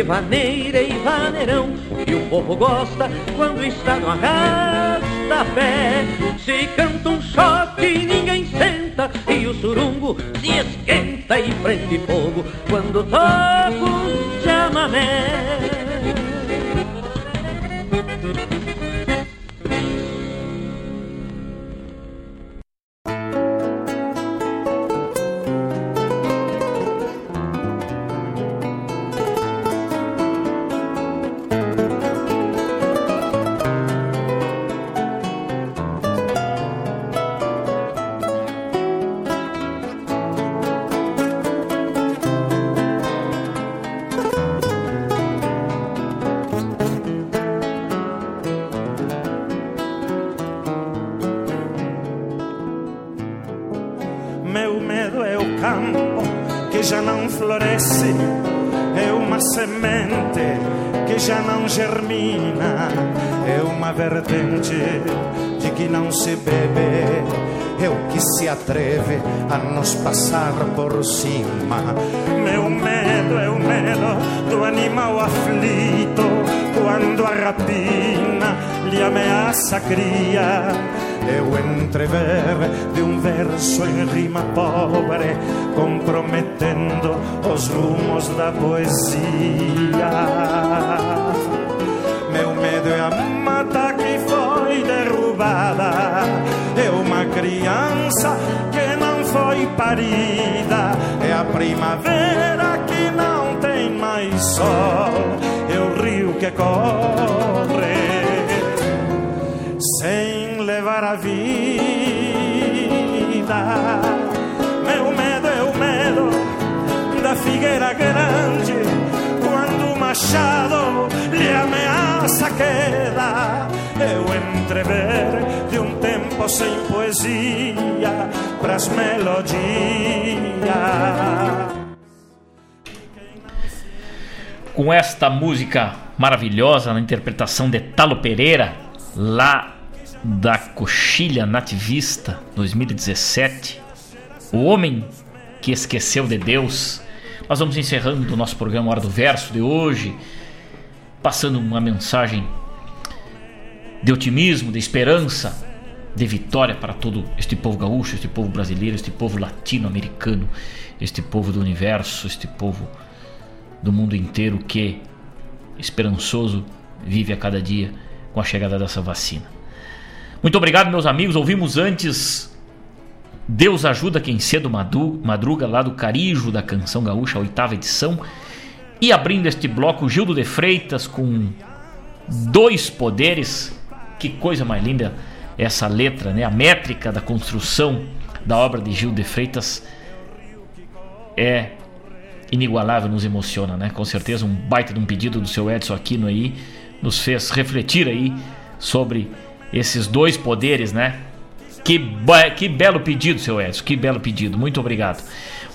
De vaneira e vaneirão E o povo gosta quando está no arrasta-pé. Se canta um shot ninguém senta E o surungo se esquenta e prende fogo. Quando toca um chamamé atreve a nos passar por cima. Meu medo é o medo do animal aflito quando a rapina lhe ameaça cria. o entrever de um verso em rima pobre, comprometendo os rumos da poesia. Meu medo é a mata que foi derrubada, é uma criança que foi parida, é a primavera que não tem mais sol, é o rio que corre sem levar a vida. Meu medo é o medo da figueira grande, quando o machado lhe ameaça queda. O entrever de sem poesia pras melodias. Com esta música maravilhosa na interpretação de Talo Pereira, lá da Coxilha Nativista 2017, O Homem que Esqueceu de Deus. Nós vamos encerrando o nosso programa Hora do Verso de hoje, passando uma mensagem de otimismo, de esperança, de vitória para todo este povo gaúcho, este povo brasileiro, este povo latino-americano, este povo do universo, este povo do mundo inteiro que, esperançoso, vive a cada dia com a chegada dessa vacina. Muito obrigado, meus amigos. Ouvimos antes Deus Ajuda Quem Cedo Madruga, lá do Carijo da Canção Gaúcha, a oitava edição. E abrindo este bloco, Gildo de Freitas com dois poderes. Que coisa mais linda essa letra, né? A métrica da construção da obra de Gildo de Freitas é inigualável, nos emociona, né? Com certeza um baita de um pedido do seu Edson Aquino aí nos fez refletir aí sobre esses dois poderes, né? Que, que belo pedido, seu Edson, que belo pedido. Muito obrigado.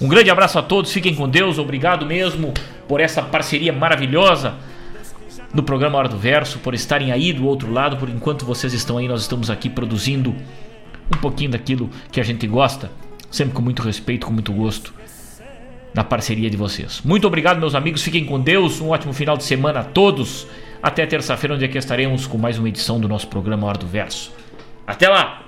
Um grande abraço a todos, fiquem com Deus. Obrigado mesmo por essa parceria maravilhosa no programa Hora do Verso, por estarem aí do outro lado. Por enquanto vocês estão aí, nós estamos aqui produzindo um pouquinho daquilo que a gente gosta, sempre com muito respeito, com muito gosto na parceria de vocês. Muito obrigado, meus amigos. Fiquem com Deus. Um ótimo final de semana a todos. Até terça-feira, onde aqui estaremos com mais uma edição do nosso programa Hora do Verso. Até lá!